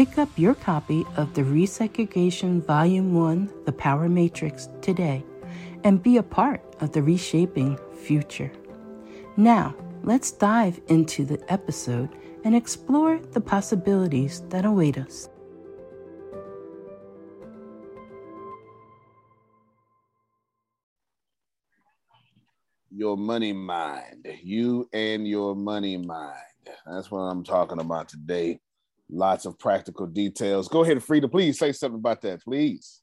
Pick up your copy of the Resegregation Volume 1 The Power Matrix today and be a part of the reshaping future. Now, let's dive into the episode and explore the possibilities that await us. Your money mind, you and your money mind. That's what I'm talking about today lots of practical details. Go ahead, Frida, please say something about that, please.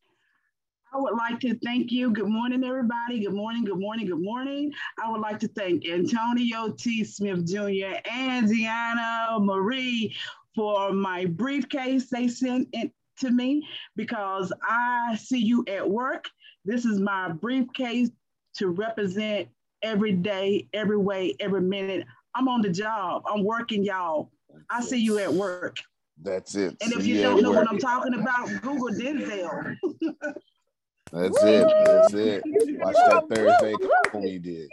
I would like to thank you. Good morning, everybody. Good morning, good morning, good morning. I would like to thank Antonio T. Smith Jr. and Deanna Marie for my briefcase they sent it to me because I see you at work. This is my briefcase to represent every day, every way, every minute. I'm on the job. I'm working, y'all. I see you at work. That's it. And if you yeah, don't know what I'm talking about, Google Denzel. That's it. That's it. Watch that Thursday we did.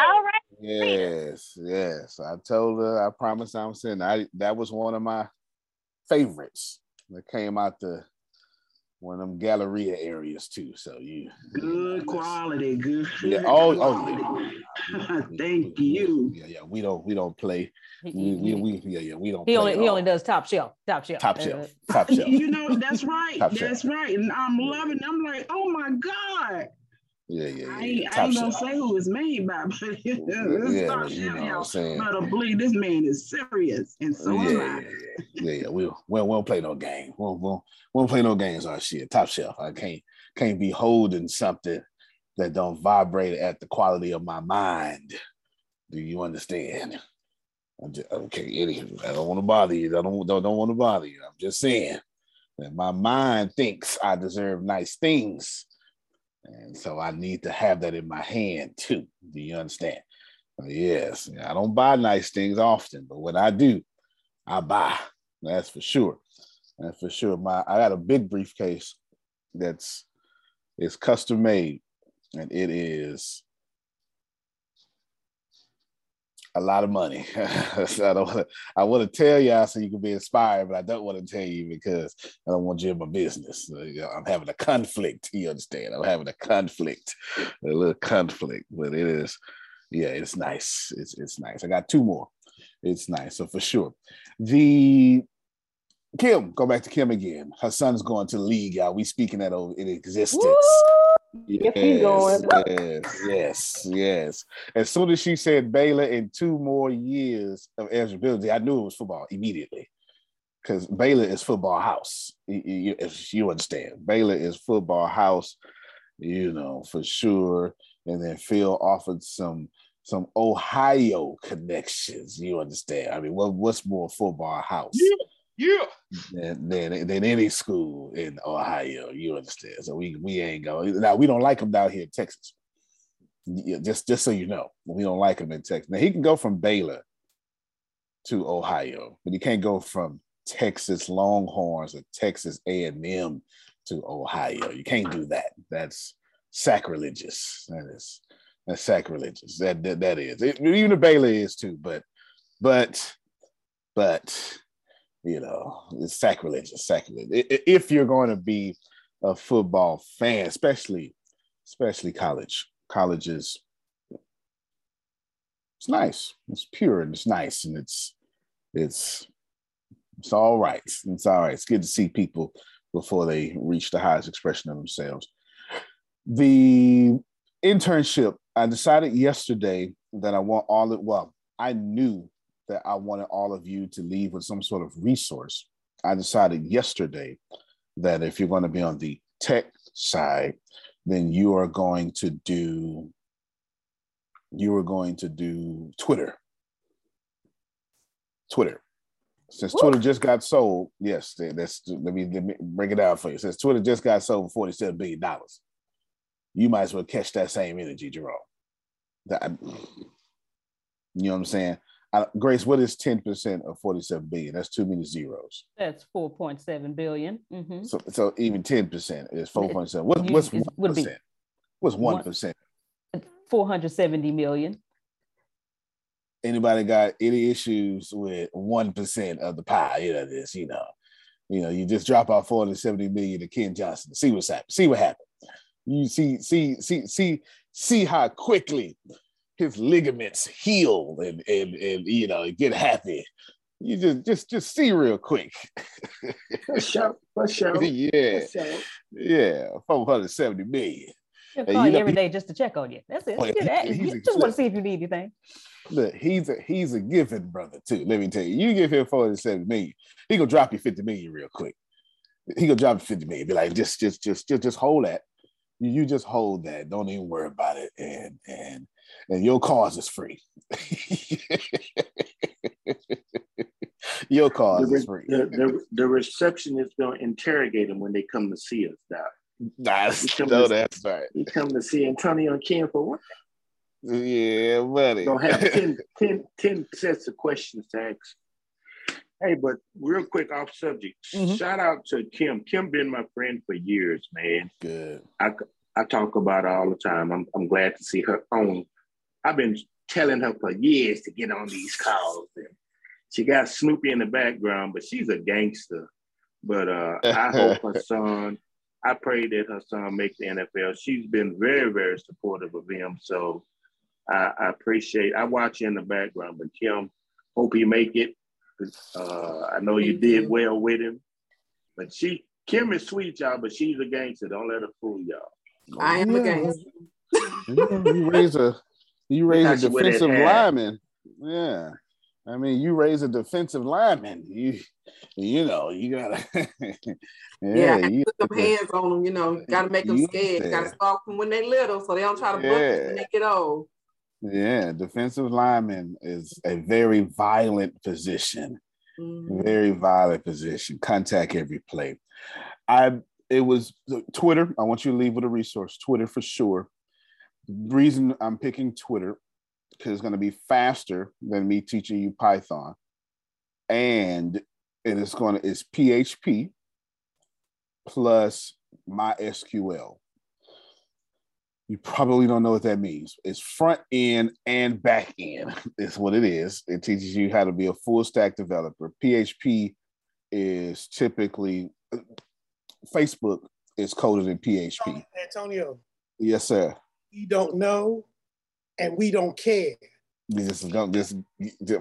All right. Yes, yes. I told her. I promised I'm saying I that was one of my favorites that came out the one of them Galleria areas too. So you good quality, good. Yeah. Oh, oh yeah. Thank you. Yeah, yeah. We don't we don't play. We, we, we yeah yeah we don't. He only he only does top shelf, top shelf, top shelf, top shelf. you know that's right. That's shelf. right. And I'm loving. I'm like, oh my god. Yeah, yeah, yeah. I ain't, I ain't gonna say who it's made by, but yeah, yeah you know what I'm saying. Better believe this man is serious, and so yeah, am I. Yeah, yeah, yeah. We, we, we don't play no game. We don't, we, don't, we don't play no games on shit. Top shelf. I can't can't be holding something that don't vibrate at the quality of my mind. Do you understand? I'm just, okay, anywho, I don't want to bother you. I don't, don't, don't want to bother you. I'm just saying that my mind thinks I deserve nice things and so I need to have that in my hand too. Do you understand? Yes, I don't buy nice things often, but when I do, I buy. That's for sure. That's for sure. My I got a big briefcase that's it's custom made, and it is a lot of money. so I don't want to, I want to tell y'all so you can be inspired, but I don't want to tell you because I don't want you in my business. So, you know, I'm having a conflict. You understand? I'm having a conflict, a little conflict, but it is, yeah, it's nice. It's it's nice. I got two more. it's nice. So for sure, the Kim, go back to Kim again. Her son's going to league, y'all. We speaking that over in existence. Woo! Yes, yes, yes, yes. As soon as she said Baylor in two more years of eligibility, I knew it was football immediately. Because Baylor is football house. You, you, you understand. Baylor is football house, you know, for sure. And then Phil offered some some Ohio connections. You understand? I mean, what, what's more football house? Yeah yeah. Than, than, than any school in Ohio. You understand? So we we ain't going. Now we don't like him down here in Texas. Yeah, just just so you know, we don't like him in Texas. Now he can go from Baylor to Ohio, but he can't go from Texas Longhorns or Texas A and M to Ohio. You can't do that. That's sacrilegious. That is that's sacrilegious. That that, that is. It, even the Baylor is too. But but but you know, it's sacrilegious, sacrilege. If you're going to be a football fan, especially, especially college, colleges, it's nice. It's pure and it's nice and it's it's it's all right. It's all right. It's good to see people before they reach the highest expression of themselves. The internship, I decided yesterday that I want all it. Well, I knew that I wanted all of you to leave with some sort of resource. I decided yesterday that if you're going to be on the tech side, then you are going to do you are going to do Twitter. Twitter. Since Woo. Twitter just got sold, yes, that's let me let me break it down for you. Since Twitter just got sold for $47 billion, you might as well catch that same energy, Jerome. That, you know what I'm saying? Uh, Grace, what is 10% of 47 billion? That's too many zeros. That's 4.7 billion. Mm-hmm. So, so even 10% is 4.7. What, what's 1%? What's 1%? 470 million. Anybody got any issues with 1% of the pie? You know, this, you know, you know, you just drop out 470 million to Ken Johnson. See what's happening. See what happens. You see, see, see, see, see how quickly his ligaments heal and and and you know get happy. You just just just see real quick. for sure, for sure. Yeah, for sure. yeah, four hundred seventy million. He'll call you, know, every day just to check on you. That's it. Oh, he, you just want to see if you need anything. Look, he's a he's a giving brother too. Let me tell you, you give him 47 million, he gonna drop you 50 million real quick. He gonna drop you 50 million. Be like, just just just just just hold that. You just hold that. Don't even worry about it. And and and your cause is free. your cause the, is free. The, the, the reception is going to interrogate them when they come to see us, Doc. That's, no, to, that's right. You come to see Antonio and Ken for what? Yeah, buddy. Gonna have 10, 10, 10 sets of questions to ask. Hey, but real quick off subject. Mm-hmm. Shout out to Kim. Kim been my friend for years, man. Good. I, I talk about her all the time. I'm, I'm glad to see her on I've been telling her for years to get on these calls. And she got Snoopy in the background, but she's a gangster. But uh, I hope her son, I pray that her son make the NFL. She's been very, very supportive of him. So I, I appreciate. I watch you in the background, but Kim, hope he make it. Uh, I know you did well with him, but she Kim is sweet, y'all, but she's a gangster. Don't let her fool y'all. I am a gangster. you raise a you raise a defensive lineman. Yeah. I mean, you raise a defensive lineman. You, you know, you gotta. yeah, yeah you, put some hands on them. You know, gotta make them scared. Gotta start from when they little, so they don't try to yeah. when they get old. Yeah, defensive lineman is a very violent position. Mm-hmm. Very violent position. Contact every play. I. It was Twitter. I want you to leave with a resource. Twitter for sure reason I'm picking Twitter because it's going to be faster than me teaching you Python, and it is going to is PHP plus MySQL. You probably don't know what that means. It's front end and back end. Is what it is. It teaches you how to be a full stack developer. PHP is typically uh, Facebook is coded in PHP. Antonio. Yes, sir we don't know and we don't care. This is going this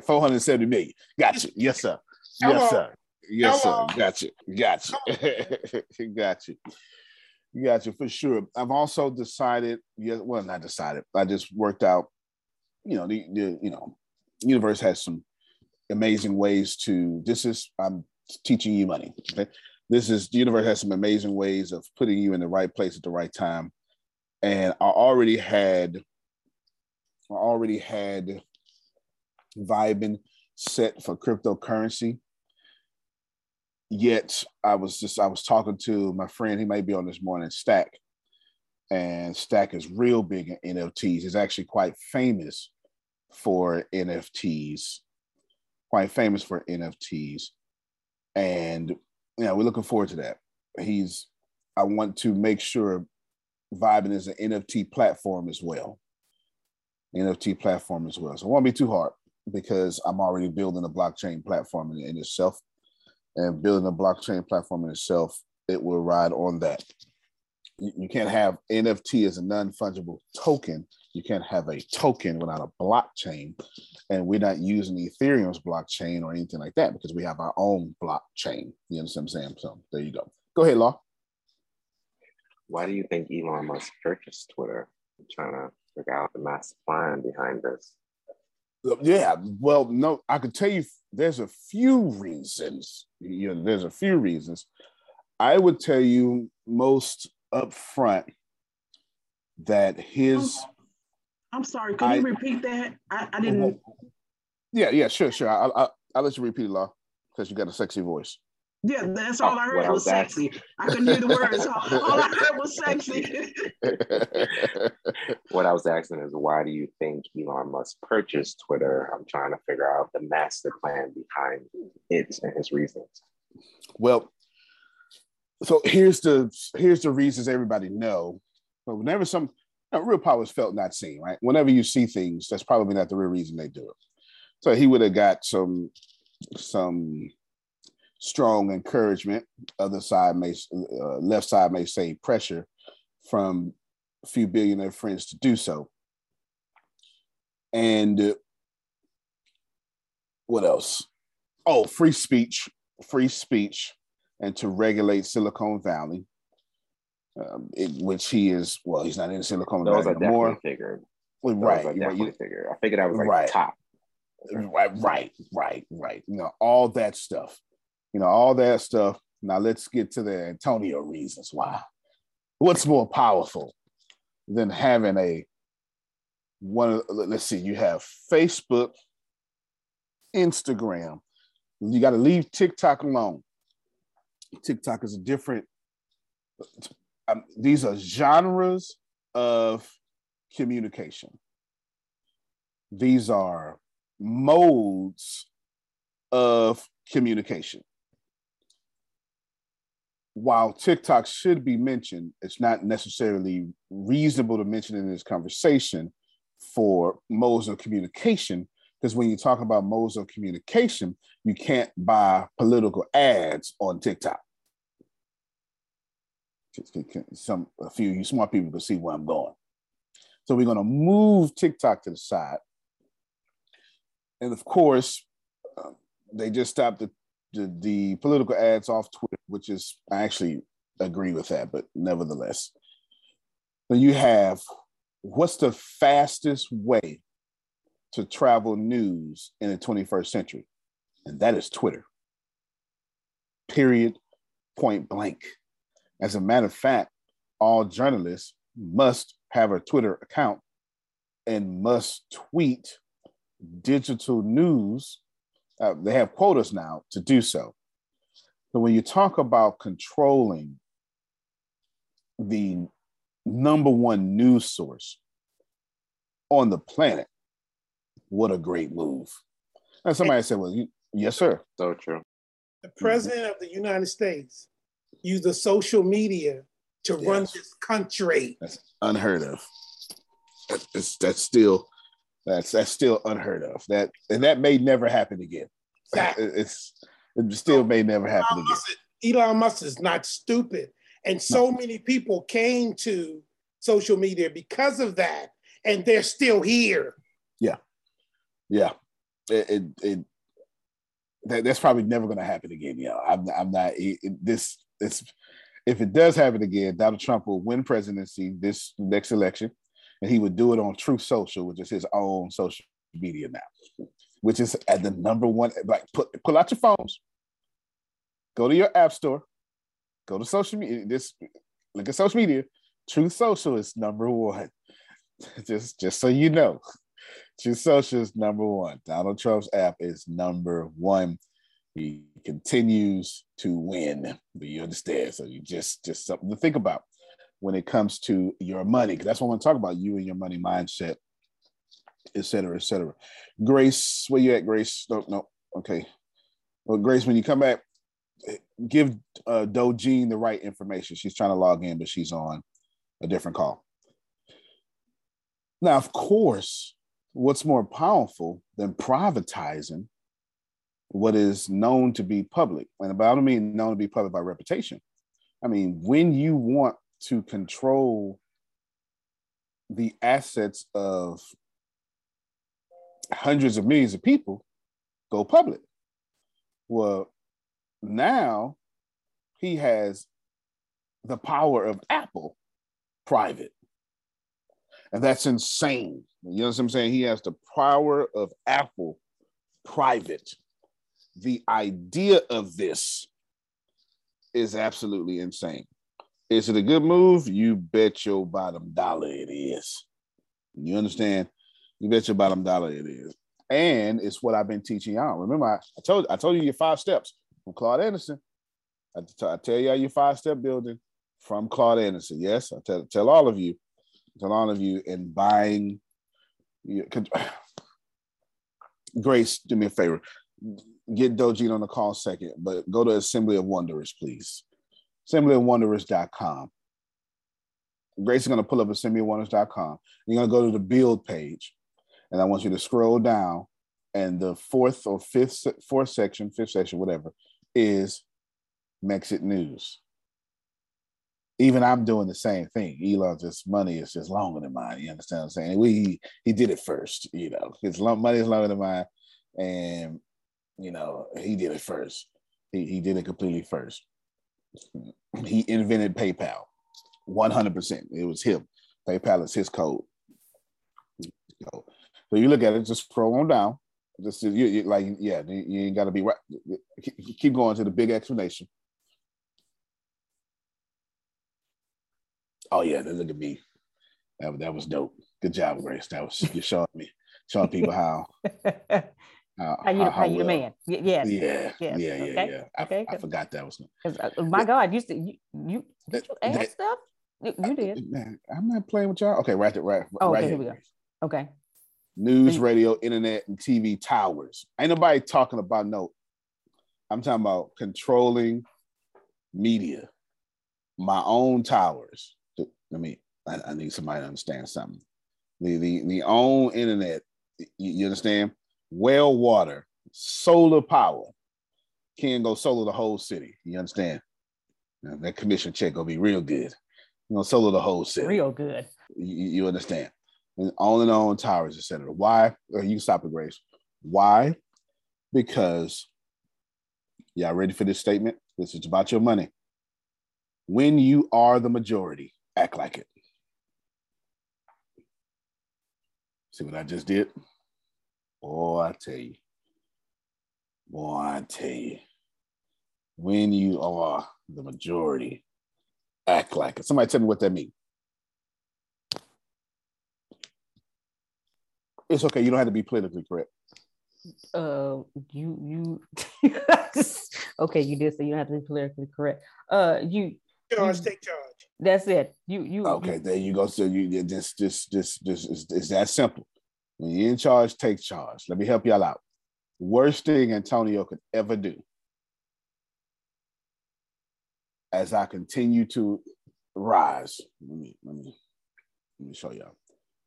470 million. Got you. Yes, sir. Yes, sir. Yes, sir. Got you. Got you. got you. Got you for sure. I've also decided, yeah, well, not decided. I just worked out, you know, the, the you know, universe has some amazing ways to this is I'm teaching you money. Okay. This is the universe has some amazing ways of putting you in the right place at the right time. And I already had I already had vibing set for cryptocurrency. Yet I was just I was talking to my friend, he might be on this morning, Stack. And Stack is real big in NFTs. He's actually quite famous for NFTs, quite famous for NFTs. And yeah, we're looking forward to that. He's I want to make sure Vibin is an NFT platform as well. NFT platform as well. So it won't be too hard because I'm already building a blockchain platform in, in itself. And building a blockchain platform in itself, it will ride on that. You, you can't have NFT as a non-fungible token. You can't have a token without a blockchain. And we're not using Ethereum's blockchain or anything like that because we have our own blockchain. You understand what I'm saying? So there you go. Go ahead, Law. Why do you think Elon Musk purchased Twitter? I'm trying to figure out the master plan behind this. Yeah, well, no, I could tell you there's a few reasons. You know, there's a few reasons. I would tell you most upfront that his. I'm sorry. Can I, you repeat that? I, I didn't. Yeah, yeah, sure, sure. I, I, I'll let you repeat it, Law, because you got a sexy voice. Yeah, that's oh, all I heard was sexy. I couldn't hear the words. All, I heard was sexy. what I was asking is, why do you think Elon Musk purchased Twitter? I'm trying to figure out the master plan behind it and his reasons. Well, so here's the here's the reasons everybody know. But whenever some you know, real power is felt, not seen, right? Whenever you see things, that's probably not the real reason they do it. So he would have got some some strong encouragement. Other side may, uh, left side may say pressure from a few billionaire friends to do so. And uh, what else? Oh, free speech, free speech, and to regulate Silicon Valley, um, it, which he is. Well, he's not in Silicon Those Valley anymore. Figured. Right, right. You, figured. I figured I was like right. top. Right, right, right, right. You know, all that stuff you know, all that stuff. Now let's get to the Antonio reasons why. What's more powerful than having a one? Let's see, you have Facebook, Instagram. You got to leave TikTok alone. TikTok is a different. Um, these are genres of communication. These are modes of communication while TikTok should be mentioned, it's not necessarily reasonable to mention in this conversation for modes of communication. Because when you talk about modes of communication, you can't buy political ads on TikTok. Some a few you smart people can see where I'm going. So we're going to move TikTok to the side, and of course, uh, they just stopped the the, the political ads off Twitter, which is I actually agree with that, but nevertheless. You have what's the fastest way to travel news in the 21st century? And that is Twitter. Period, point blank. As a matter of fact, all journalists must have a Twitter account and must tweet digital news uh, they have quotas now to do so. So when you talk about controlling the number one news source on the planet, what a great move. And somebody said, well, you, yes, sir. So true. The president of the United States used the social media to yes. run this country. That's unheard of. That's, that's still that's that's still unheard of. That and that may never happen again. Exactly. It's it still may never happen Elon again. Musk, Elon Musk is not stupid, and so no. many people came to social media because of that, and they're still here. Yeah, Yeah, it, it, it that, that's probably never going to happen again. Yeah, I'm, I'm not it, this. This if it does happen again, Donald Trump will win presidency this next election, and he would do it on Truth Social, which is his own social media now, which is at the number one. Like, put pull out your phones, go to your app store, go to social media. This look at social media. Truth Social is number one. just just so you know, Truth Social is number one. Donald Trump's app is number one. He continues to win. Do you understand? So you just just something to think about when it comes to your money. Because that's what I want to talk about. You and your money mindset, et cetera, et cetera. Grace, where you at, Grace? No, no. Okay. Well, Grace, when you come back, give uh, Do Jean the right information. She's trying to log in, but she's on a different call. Now, of course, what's more powerful than privatizing what is known to be public? And but I don't mean known to be public by reputation. I mean, when you want to control the assets of hundreds of millions of people, go public. Well, now he has the power of Apple private. And that's insane. You know what I'm saying? He has the power of Apple private. The idea of this is absolutely insane. Is it a good move? You bet your bottom dollar it is. You understand? You bet your bottom dollar it is. And it's what I've been teaching y'all. Remember, I, I told I told you your five steps from Claude Anderson. I, t- I tell you your five step building from Claude Anderson. Yes, I tell tell all of you, tell all of you in buying. You, Grace, do me a favor. Get Dojin on the call second, but go to Assembly of Wonders, please. AssemblyofWonders.com. Grace is going to pull up assemblyofwonders.com. You're going to go to the build page, and I want you to scroll down, and the fourth or fifth, fourth section, fifth section, whatever, is Mexit News. Even I'm doing the same thing. Elon's just money is just longer than mine. You understand what I'm saying? We he did it first, you know. His money is longer than mine, and you know he did it first. He he did it completely first. He invented PayPal, 100. percent It was him. PayPal is his code. So you look at it, just scroll on down. Just you, you like yeah, you, you ain't got to be right. Keep going to the big explanation. Oh yeah, then look at me. That, that was dope. Good job, Grace. That was you showing me, showing people how. How, how you, how, how you well. man? Yes. Yeah. Yes. Yeah. Yeah. Okay. Yeah. I, okay. I, forgot that was. Uh, my God, you you you did you add stuff? You, you did. Man, I'm not playing with y'all. Okay, right there, right. Oh, right okay, here we go. Okay news, radio, internet, and TV towers. Ain't nobody talking about no. I'm talking about controlling media, my own towers. Let me. I, I need somebody to understand something. The the the own internet. You, you understand? Well water, solar power can go solar the whole city. You understand? Now, that commission check gonna be real good. You know, solar the whole city. Real good. You, you understand? And on and on towers, etc. Why? Or you can stop it, Grace. Why? Because y'all ready for this statement? This is about your money. When you are the majority, act like it. See what I just did? Oh, I tell you. Boy, I tell you. When you are the majority, act like it. Somebody tell me what that means. It's okay. You don't have to be politically correct. Uh, you you okay? You did say you don't have to be politically correct. Uh, you charge, you, take charge. That's it. You you okay? You, there you go. So you just just just just it's, it's that simple. When you're in charge, take charge. Let me help y'all out. Worst thing Antonio could ever do as I continue to rise. Let me let me let me show y'all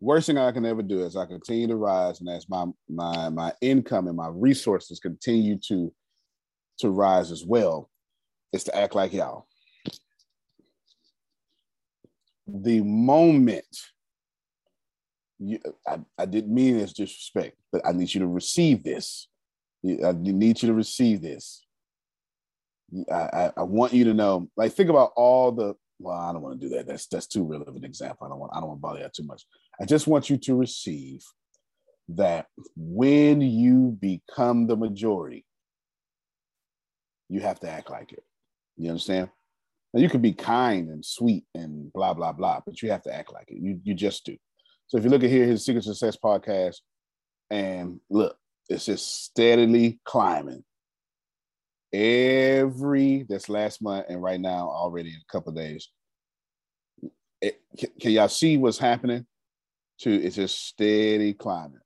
worst thing I can ever do is I continue to rise, and as my my my income and my resources continue to to rise as well, is to act like y'all. The moment you, I, I didn't mean as disrespect, but I need you to receive this. I need you to receive this. I, I, I want you to know, like, think about all the. Well, I don't want to do that. That's that's too real of an example. I don't want. I don't want to bother that too much. I just want you to receive that when you become the majority, you have to act like it. You understand? Now you can be kind and sweet and blah blah blah, but you have to act like it. You you just do. So if you look at here, his Secret Success podcast, and look, it's just steadily climbing. Every that's last month and right now already in a couple days. It, can, can y'all see what's happening? To it's just steady climbing.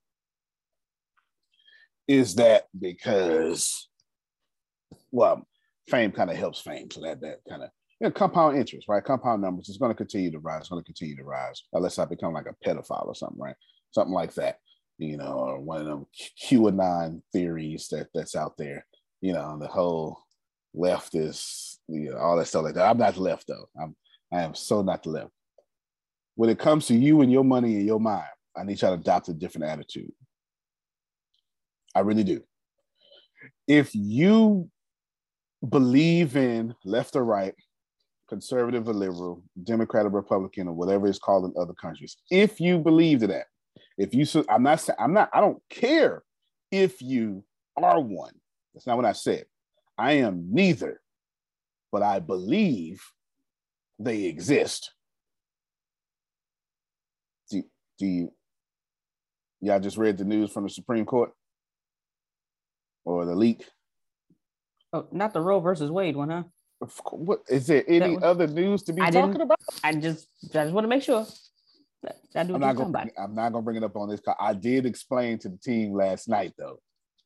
Is that because, well, fame kind of helps fame, so that that kind of you know, compound interest, right? Compound numbers is going to continue to rise. It's going to continue to rise unless I become like a pedophile or something, right? Something like that, you know, or one of them QAnon theories that that's out there, you know, the whole leftist, you know, all that stuff like that. I'm not left though. I'm I am so not the left. When it comes to you and your money and your mind, I need y'all to adopt a different attitude. I really do. If you believe in left or right, conservative or liberal, Democrat or Republican, or whatever it's called in other countries. If you believe in that, if you, I'm not saying, I'm not, I don't care if you are one. That's not what I said. I am neither, but I believe they exist. Do, you, y'all just read the news from the Supreme Court or the leak? Oh, not the Roe versus Wade one, huh? What is there any other news to be I talking about? I just I just want to make sure. I do I'm not gonna I'm not gonna bring it up on this call. I did explain to the team last night though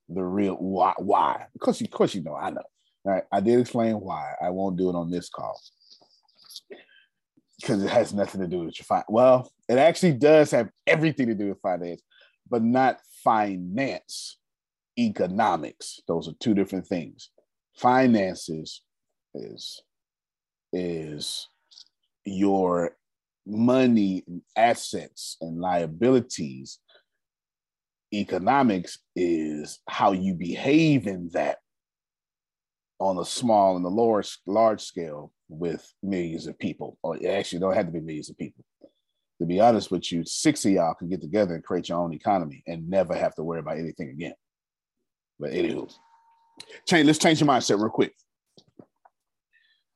the real why why because of course you know I know right I did explain why I won't do it on this call because it has nothing to do with your finance. Well, it actually does have everything to do with finance, but not finance, economics. Those are two different things. Finances is is your money and assets and liabilities economics is how you behave in that on a small and a lower large scale with millions of people or actually don't have to be millions of people to be honest with you six of y'all can get together and create your own economy and never have to worry about anything again but anywho change let's change your mindset real quick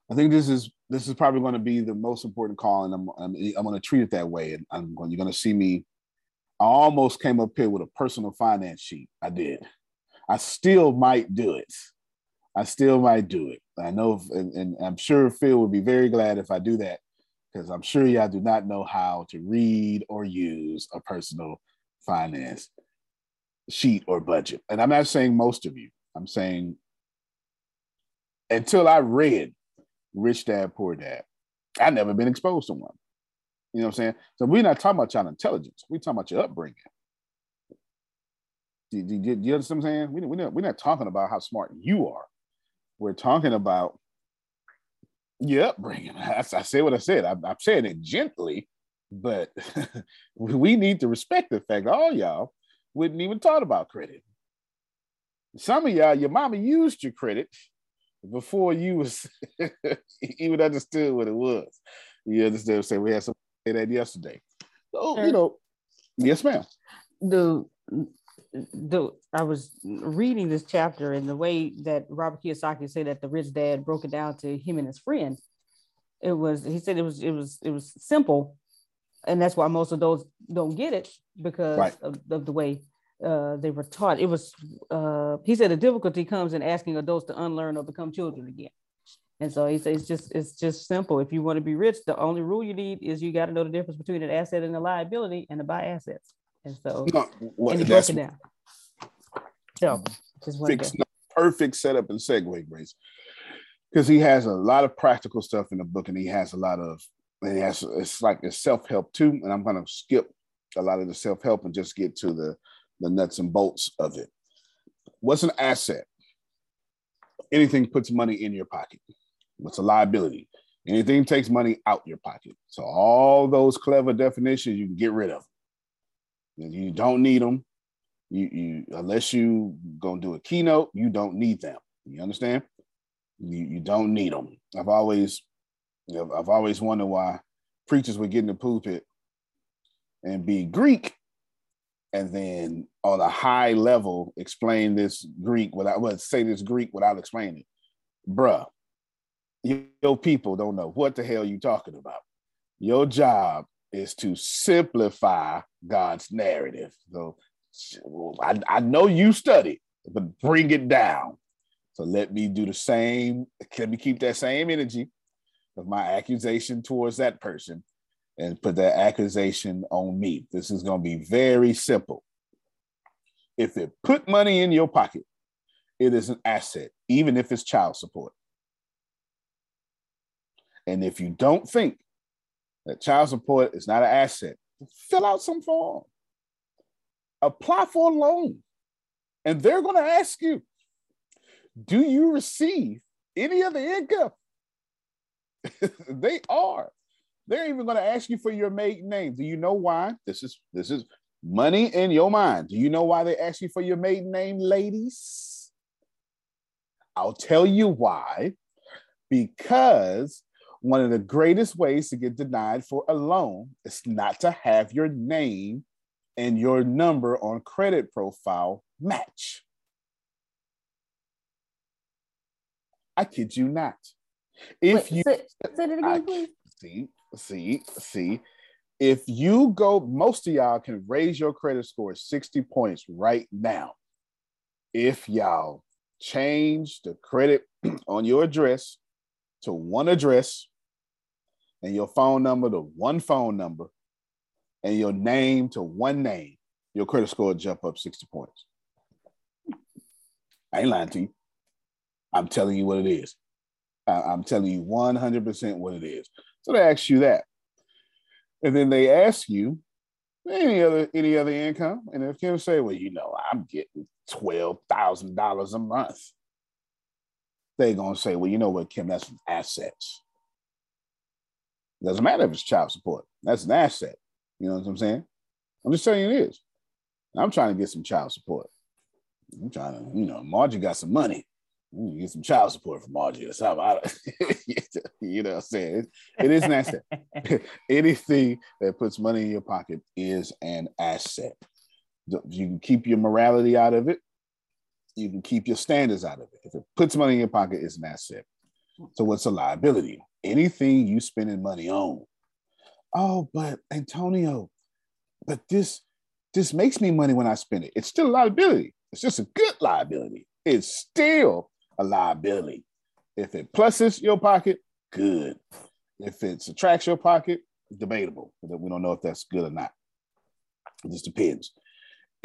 I think this is this is probably going to be the most important call, and I'm I'm, I'm going to treat it that way. And I'm going, you're going to see me. I almost came up here with a personal finance sheet. I did. I still might do it. I still might do it. I know, and, and I'm sure Phil would be very glad if I do that because I'm sure y'all do not know how to read or use a personal finance sheet or budget. And I'm not saying most of you. I'm saying until I read rich dad, poor dad. I've never been exposed to one. You know what I'm saying? So we're not talking about your intelligence. We're talking about your upbringing. Do, do, do, do you understand what I'm saying? We, we're, not, we're not talking about how smart you are. We're talking about your upbringing. I, I said what I said. I, I'm saying it gently, but we need to respect the fact all y'all wouldn't even thought about credit. Some of y'all, your mama used your credit before you was even understood what it was. You understand? Say we had some say that yesterday. So sure. you know, yes, ma'am. The the I was reading this chapter and the way that Robert Kiyosaki said that the rich dad broke it down to him and his friend. It was he said it was it was it was simple, and that's why most of those don't get it because right. of, of the way uh, they were taught. It was uh, he said the difficulty comes in asking adults to unlearn or become children again. And so he says it's just it's just simple. If you want to be rich, the only rule you need is you got to know the difference between an asset and a liability and to buy assets. And so no, well, and he broke it down. So just fix, perfect setup and segue, Grace. Because he has a lot of practical stuff in the book, and he has a lot of and he has it's like it's self-help too. And I'm gonna skip a lot of the self-help and just get to the the nuts and bolts of it. What's an asset? Anything puts money in your pocket. What's a liability? Anything takes money out your pocket. So all those clever definitions, you can get rid of. You don't need them. You, you unless you gonna do a keynote, you don't need them. You understand? You, you don't need them. I've always I've always wondered why preachers would get in the pulpit and be Greek and then on a high level explain this Greek without well, say this Greek without explaining it. Bruh, your people don't know what the hell you talking about. Your job is to simplify God's narrative. So I, I know you study, but bring it down. So let me do the same. Let me keep that same energy of my accusation towards that person and put that accusation on me. This is going to be very simple. If it put money in your pocket, it is an asset, even if it's child support. And if you don't think that child support is not an asset, fill out some form, apply for a loan, and they're going to ask you, do you receive any of the income? they are. They're even going to ask you for your maiden name. Do you know why? This is this is money in your mind. Do you know why they ask you for your maiden name, ladies? I'll tell you why. Because one of the greatest ways to get denied for a loan is not to have your name and your number on credit profile match. I kid you not. If Wait, you say, say it again, I, please. See, see, see. If you go, most of y'all can raise your credit score 60 points right now. If y'all change the credit on your address to one address and your phone number to one phone number and your name to one name, your credit score jump up 60 points. I ain't lying to you. I'm telling you what it is. I'm telling you 100% what it is. So they ask you that. And then they ask you any other any other income. And if can say, well, you know, I'm getting $12,000 a month, they're going to say, well, you know what, Kim, that's assets. Doesn't matter if it's child support. That's an asset. You know what I'm saying? I'm just telling you it is. I'm trying to get some child support. I'm trying to, you know, Margie got some money. Get some child support from Margie or something. you know what I'm saying? it is an asset. Anything that puts money in your pocket is an asset. You can keep your morality out of it. You can keep your standards out of it. If it puts money in your pocket, it's an asset. So what's a liability? Anything you spending money on. Oh, but Antonio, but this this makes me money when I spend it. It's still a liability. It's just a good liability. It's still a liability. If it pluses your pocket, good. If it subtracts your pocket, debatable. We don't know if that's good or not. It just depends.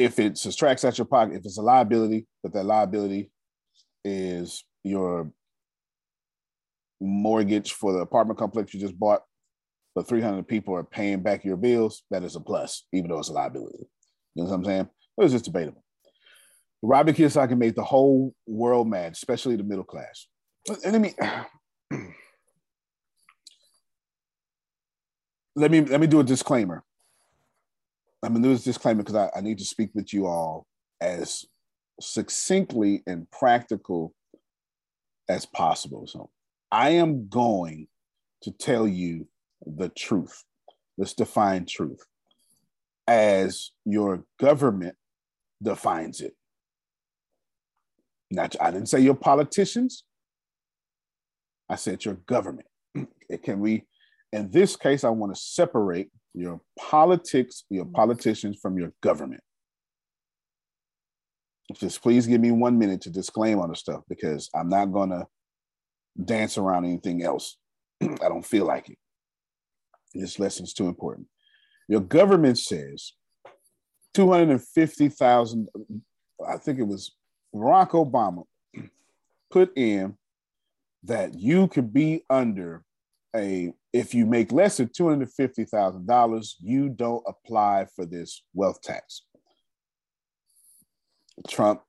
If it subtracts out your pocket, if it's a liability, but that liability is your mortgage for the apartment complex you just bought, the 300 people are paying back your bills, that is a plus, even though it's a liability. You know what I'm saying? But it's just debatable. Robert Kiyosaki made the whole world mad, especially the middle class. Let me let me let me do a disclaimer. I'm gonna do this disclaimer because I, I need to speak with you all as succinctly and practical as possible. So I am going to tell you the truth. Let's define truth as your government defines it. Not, I didn't say your politicians. I said your government. Can we, in this case, I want to separate your politics, your mm. politicians from your government. Just please give me one minute to disclaim all the stuff because I'm not going to dance around anything else. I don't feel like it. This lesson's too important. Your government says 250,000, I think it was Barack Obama put in that you could be under a if you make less than two hundred fifty thousand dollars, you don't apply for this wealth tax. Trump,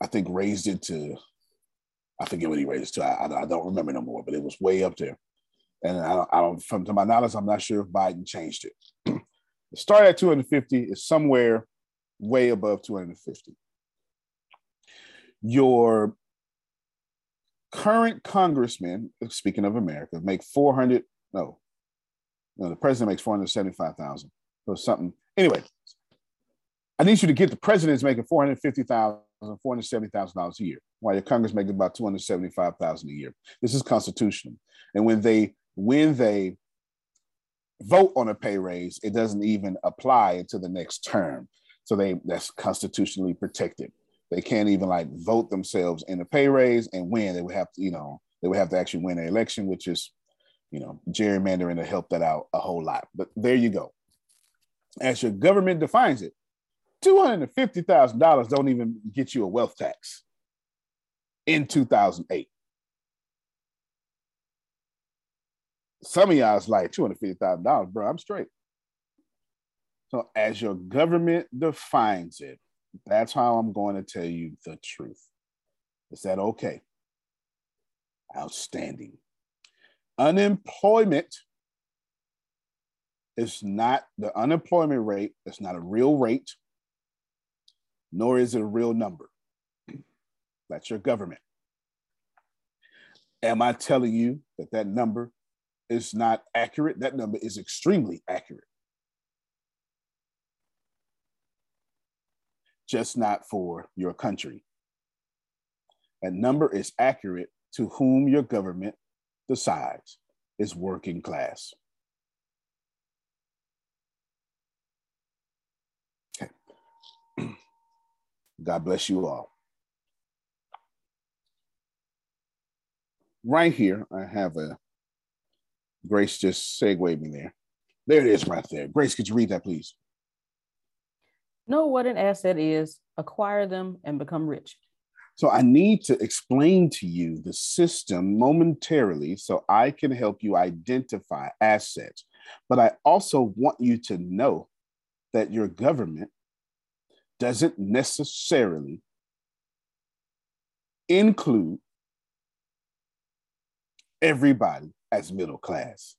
I think, raised it to I forget what he raised it to. I, I, don't remember no more, but it was way up there. And I don't, I don't, from to my knowledge, I'm not sure if Biden changed it. Start at 250 is somewhere way above 250. Your current congressman, speaking of America, make 400, no, no, the president makes 475,000 or something. Anyway, I need you to get the president's making 450,000, 470,000 dollars a year, while your Congress making about 275,000 a year. This is constitutional. And when they when they vote on a pay raise, it doesn't even apply until the next term. So they that's constitutionally protected. They can't even like vote themselves in a pay raise and win. They would have to, you know, they would have to actually win an election, which is, you know, gerrymandering to help that out a whole lot. But there you go. As your government defines it, $250,000 don't even get you a wealth tax in 2008. Some of y'all's like $250,000, bro, I'm straight. So as your government defines it, that's how I'm going to tell you the truth. Is that okay? Outstanding. Unemployment is not the unemployment rate, it's not a real rate, nor is it a real number. That's your government. Am I telling you that that number is not accurate? That number is extremely accurate. Just not for your country. That number is accurate to whom your government decides is working class. Okay. God bless you all. Right here, I have a Grace just segued me there. There it is right there. Grace, could you read that, please? Know what an asset is, acquire them, and become rich. So I need to explain to you the system momentarily so I can help you identify assets. But I also want you to know that your government doesn't necessarily include everybody as middle class.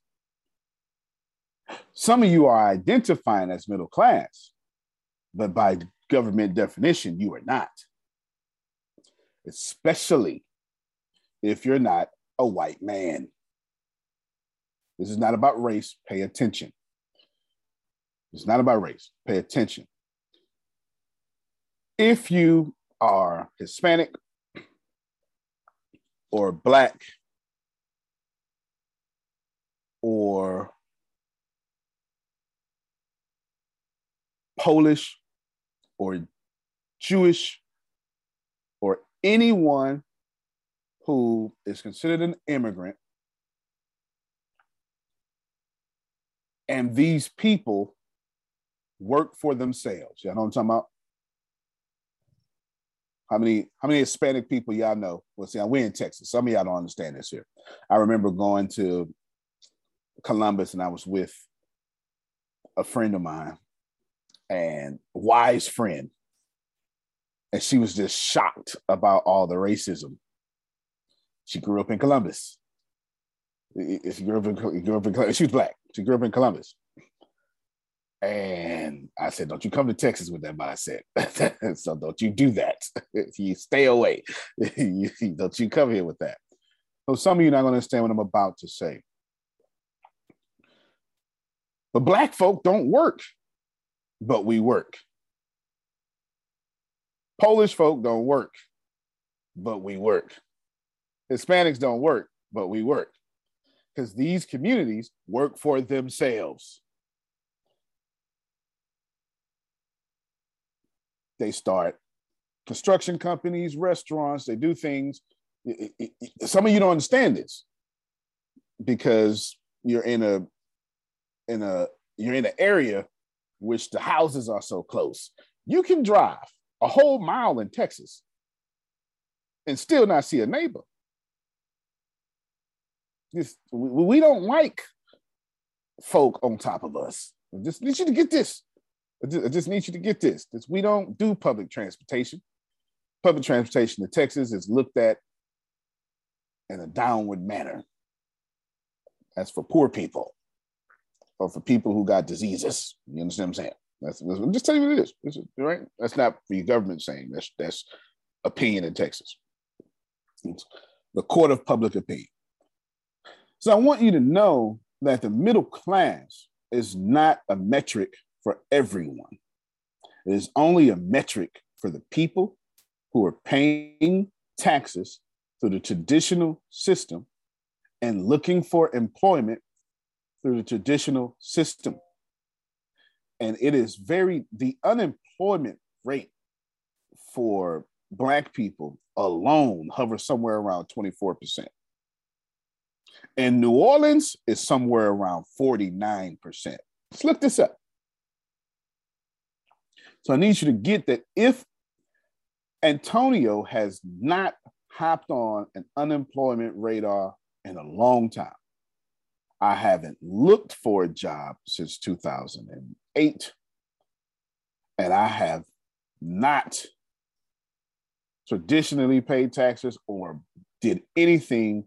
Some of you are identifying as middle class, but by government definition, you are not. Especially if you're not a white man. This is not about race. Pay attention. It's not about race. Pay attention. If you are Hispanic or Black or Polish or Jewish or anyone who is considered an immigrant. And these people work for themselves. Y'all know what I'm talking about? How many how many Hispanic people y'all know? Well, see, we're in Texas. Some of y'all don't understand this here. I remember going to Columbus and I was with a friend of mine and wise friend. And she was just shocked about all the racism. She grew up in Columbus. She grew up in, grew up in Columbus. She was black. She grew up in Columbus. And I said, Don't you come to Texas with that mindset. so don't you do that. If you stay away. don't you come here with that. So some of you are not going to understand what I'm about to say. But black folk don't work but we work. Polish folk don't work, but we work. Hispanics don't work, but we work. Because these communities work for themselves. They start construction companies, restaurants, they do things. Some of you don't understand this because you're in a in a you're in an area which the houses are so close. You can drive a whole mile in Texas and still not see a neighbor. Just, we don't like folk on top of us. I just need you to get this. I just, need you to get this. This we don't do public transportation. Public transportation in Texas is looked at in a downward manner. That's for poor people. Or for people who got diseases. You understand what I'm saying? That's, I'm just telling you what it is. right? That's not for your government saying. That's that's opinion in Texas. It's the court of public opinion. So I want you to know that the middle class is not a metric for everyone. It is only a metric for the people who are paying taxes through the traditional system and looking for employment through the traditional system. And it is very, the unemployment rate for Black people alone hovers somewhere around 24%. And New Orleans is somewhere around 49%. Let's look this up. So I need you to get that if Antonio has not hopped on an unemployment radar in a long time, I haven't looked for a job since 2008. And I have not traditionally paid taxes or did anything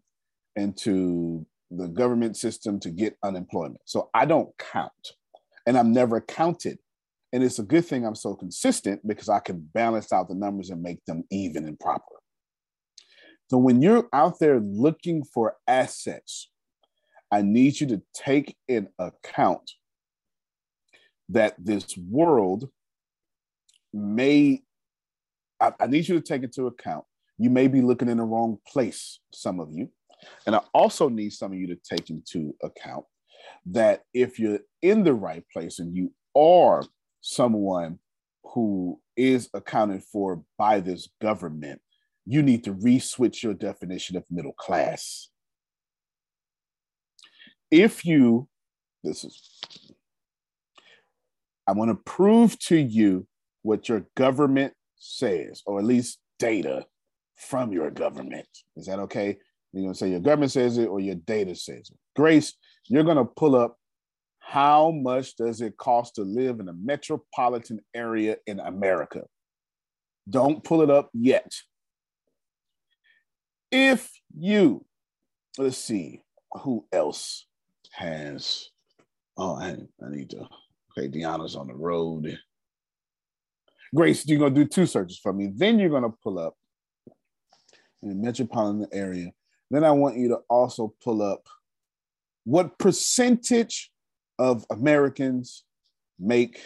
into the government system to get unemployment. So I don't count and I'm never counted. And it's a good thing I'm so consistent because I can balance out the numbers and make them even and proper. So when you're out there looking for assets, I need you to take in account that this world may, I, I need you to take into account, you may be looking in the wrong place, some of you. And I also need some of you to take into account that if you're in the right place and you are someone who is accounted for by this government, you need to re-switch your definition of middle class. If you, this is, I want to prove to you what your government says, or at least data from your government. Is that okay? You're going to say your government says it or your data says it. Grace, you're going to pull up how much does it cost to live in a metropolitan area in America? Don't pull it up yet. If you, let's see, who else has, oh, I, I need to, okay, Deanna's on the road. Grace, you're going to do two searches for me. Then you're going to pull up in the metropolitan area then I want you to also pull up what percentage of Americans make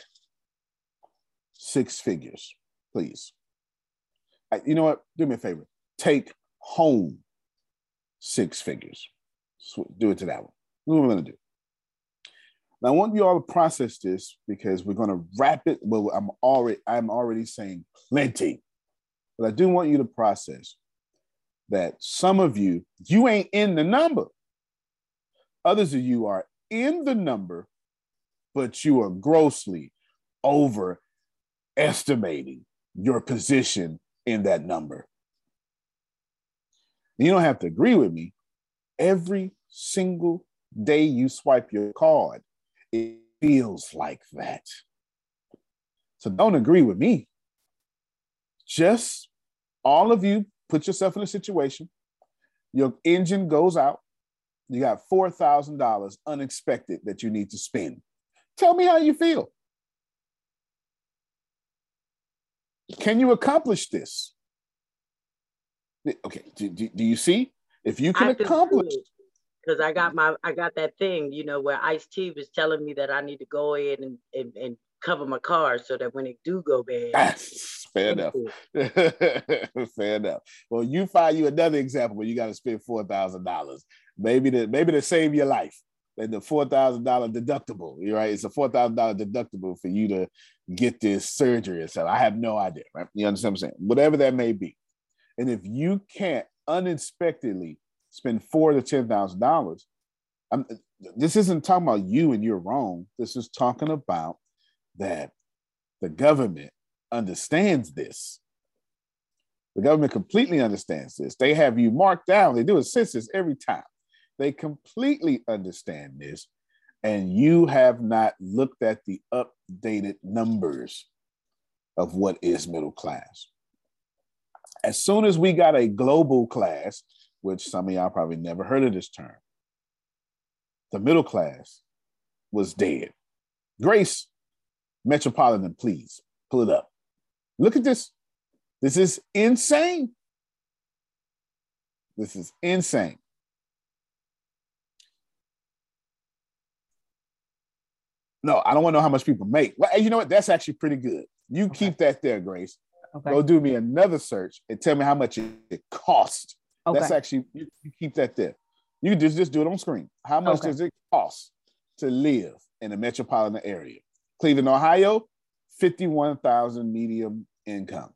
six figures, please. You know what? Do me a favor. Take home six figures. Do it to that one. What I going to do? Now, I want you all to process this because we're going to wrap it. Well, I'm already I'm already saying plenty, but I do want you to process that some of you, you ain't in the number. Others of you are in the number, but you are grossly overestimating your position in that number. You don't have to agree with me. Every single day you swipe your card, it feels like that. So don't agree with me. Just all of you put yourself in a situation, your engine goes out, you got $4,000 unexpected that you need to spend. Tell me how you feel. Can you accomplish this? Okay, do, do, do you see? If you can accomplish because I got mm-hmm. my I got that thing, you know, where Ice T was telling me that I need to go in and, and, and cover my car so that when it do go bad. Fair enough. Fair enough. Well, you find you another example where you got to spend four thousand dollars. Maybe to maybe to save your life. And the four thousand dollar deductible, you're right. It's a four thousand dollar deductible for you to get this surgery. So I have no idea, right? You understand what I'm saying? Whatever that may be. And if you can't unexpectedly spend four to ten thousand dollars, this isn't talking about you and you're wrong. This is talking about that the government understands this. The government completely understands this. They have you marked down. They do a census every time. They completely understand this. And you have not looked at the updated numbers of what is middle class. As soon as we got a global class, which some of y'all probably never heard of this term, the middle class was dead. Grace, Metropolitan, please pull it up. Look at this. This is insane. This is insane. No, I don't want to know how much people make. Well, you know what? That's actually pretty good. You okay. keep that there, Grace. Okay. Go do me another search and tell me how much it cost. Okay. That's actually you, you, keep that there. You just, just do it on screen. How much okay. does it cost to live in the metropolitan area? Cleveland, Ohio, 51,000 medium income.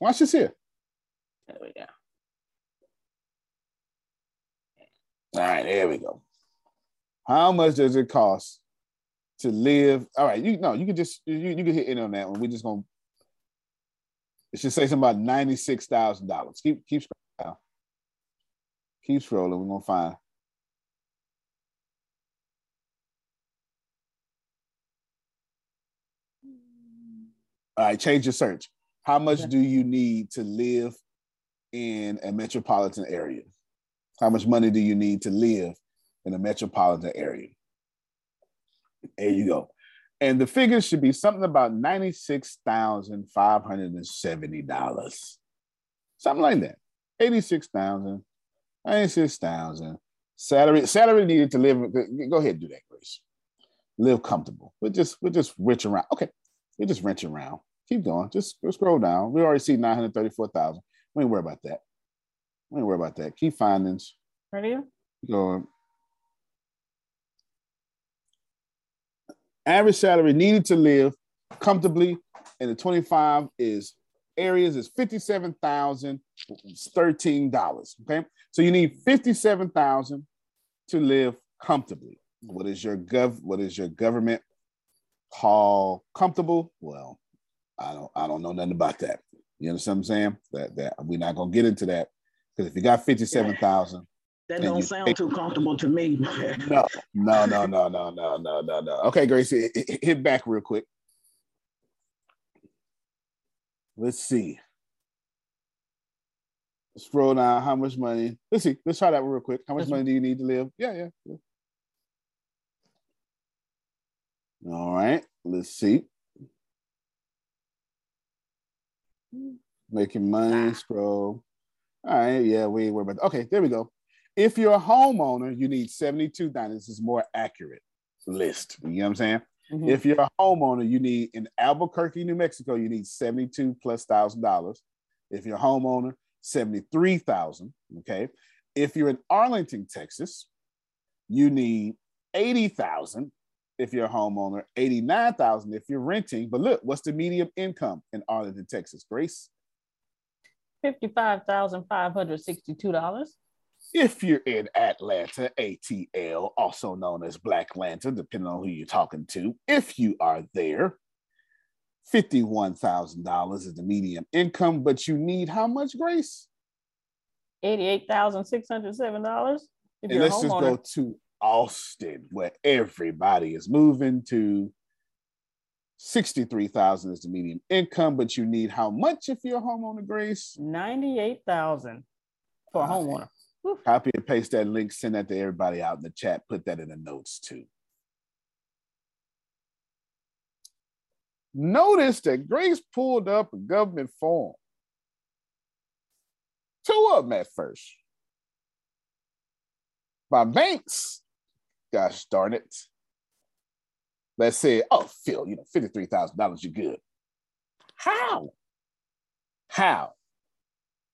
Watch this here. There we go. All right, there we go. How much does it cost to live? All right, you know, you can just you, you can hit in on that one. We're just gonna it should say something about ninety-six thousand dollars. Keep keep scrolling. Keep scrolling. We're gonna find. All right, change your search. How much do you need to live in a metropolitan area? How much money do you need to live in a metropolitan area? There you go. And the figure should be something about $96,570. Something like that. 86,000, 96,000. Salary, salary needed to live. Go ahead and do that, Grace. Live comfortable. We're just, we're just rich around. Okay. We're just rich around. Keep going. Just scroll down. We already see 934,000. We ain't worry about that. We ain't worry about that. Key findings. Ready? Going. Average salary needed to live comfortably in the 25 is areas is $57,013. Okay. So you need 57,000 to live comfortably. What is your gov what is your government call comfortable? Well, I don't I don't know nothing about that. You understand what I'm saying? That that we're not gonna get into that because if you got 57,000 that don't sound too comfortable to me. no, no, no, no, no, no, no, no, no. Okay, Grace, hit, hit back real quick. Let's see. Scroll down. How much money? Let's see. Let's try that real quick. How much money do you need to live? Yeah, yeah. yeah. All right. Let's see. Making money. Ah. Scroll. All right. Yeah, we ain't worried about that. Okay, there we go. If you're a homeowner, you need 72 dollars. This is more accurate list. You know what I'm saying? Mm-hmm. If you're a homeowner, you need in Albuquerque, New Mexico, you need 72 plus thousand dollars. If you're a homeowner, 73,000. Okay. If you're in Arlington, Texas, you need 80,000 if you're a homeowner, 89,000 if you're renting. But look, what's the median income in Arlington, Texas, Grace? $55,562. If you're in Atlanta, ATL, also known as Blacklanta, depending on who you're talking to, if you are there, $51,000 is the median income, but you need how much, Grace? $88,607. And let's just go to Austin, where everybody is moving to 63,000 is the median income, but you need how much if you're a homeowner, Grace? 98,000 for a homeowner. Copy and paste that link, send that to everybody out in the chat, put that in the notes too. Notice that Grace pulled up a government form. Two of them at first. By banks. Gosh darn it. Let's say, oh, Phil, you know, $53,000, you're good. How? How?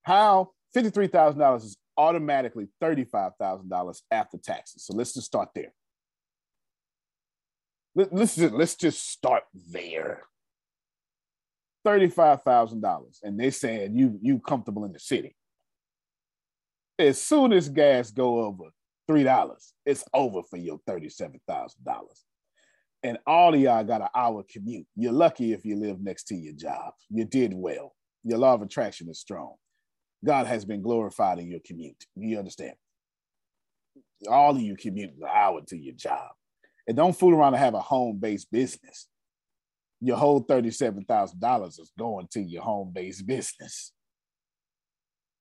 How $53,000 is automatically $35,000 after taxes. So let's just start there. Let, us just, let's just start there. $35,000 and they saying you you comfortable in the city. As soon as gas go over $3, it's over for your $37,000. And all of y'all got an hour commute. You're lucky if you live next to your job. You did well. Your law of attraction is strong. God has been glorified in your commute. You understand? All of you commute an hour to your job. And don't fool around and have a home-based business. Your whole $37,000 is going to your home-based business.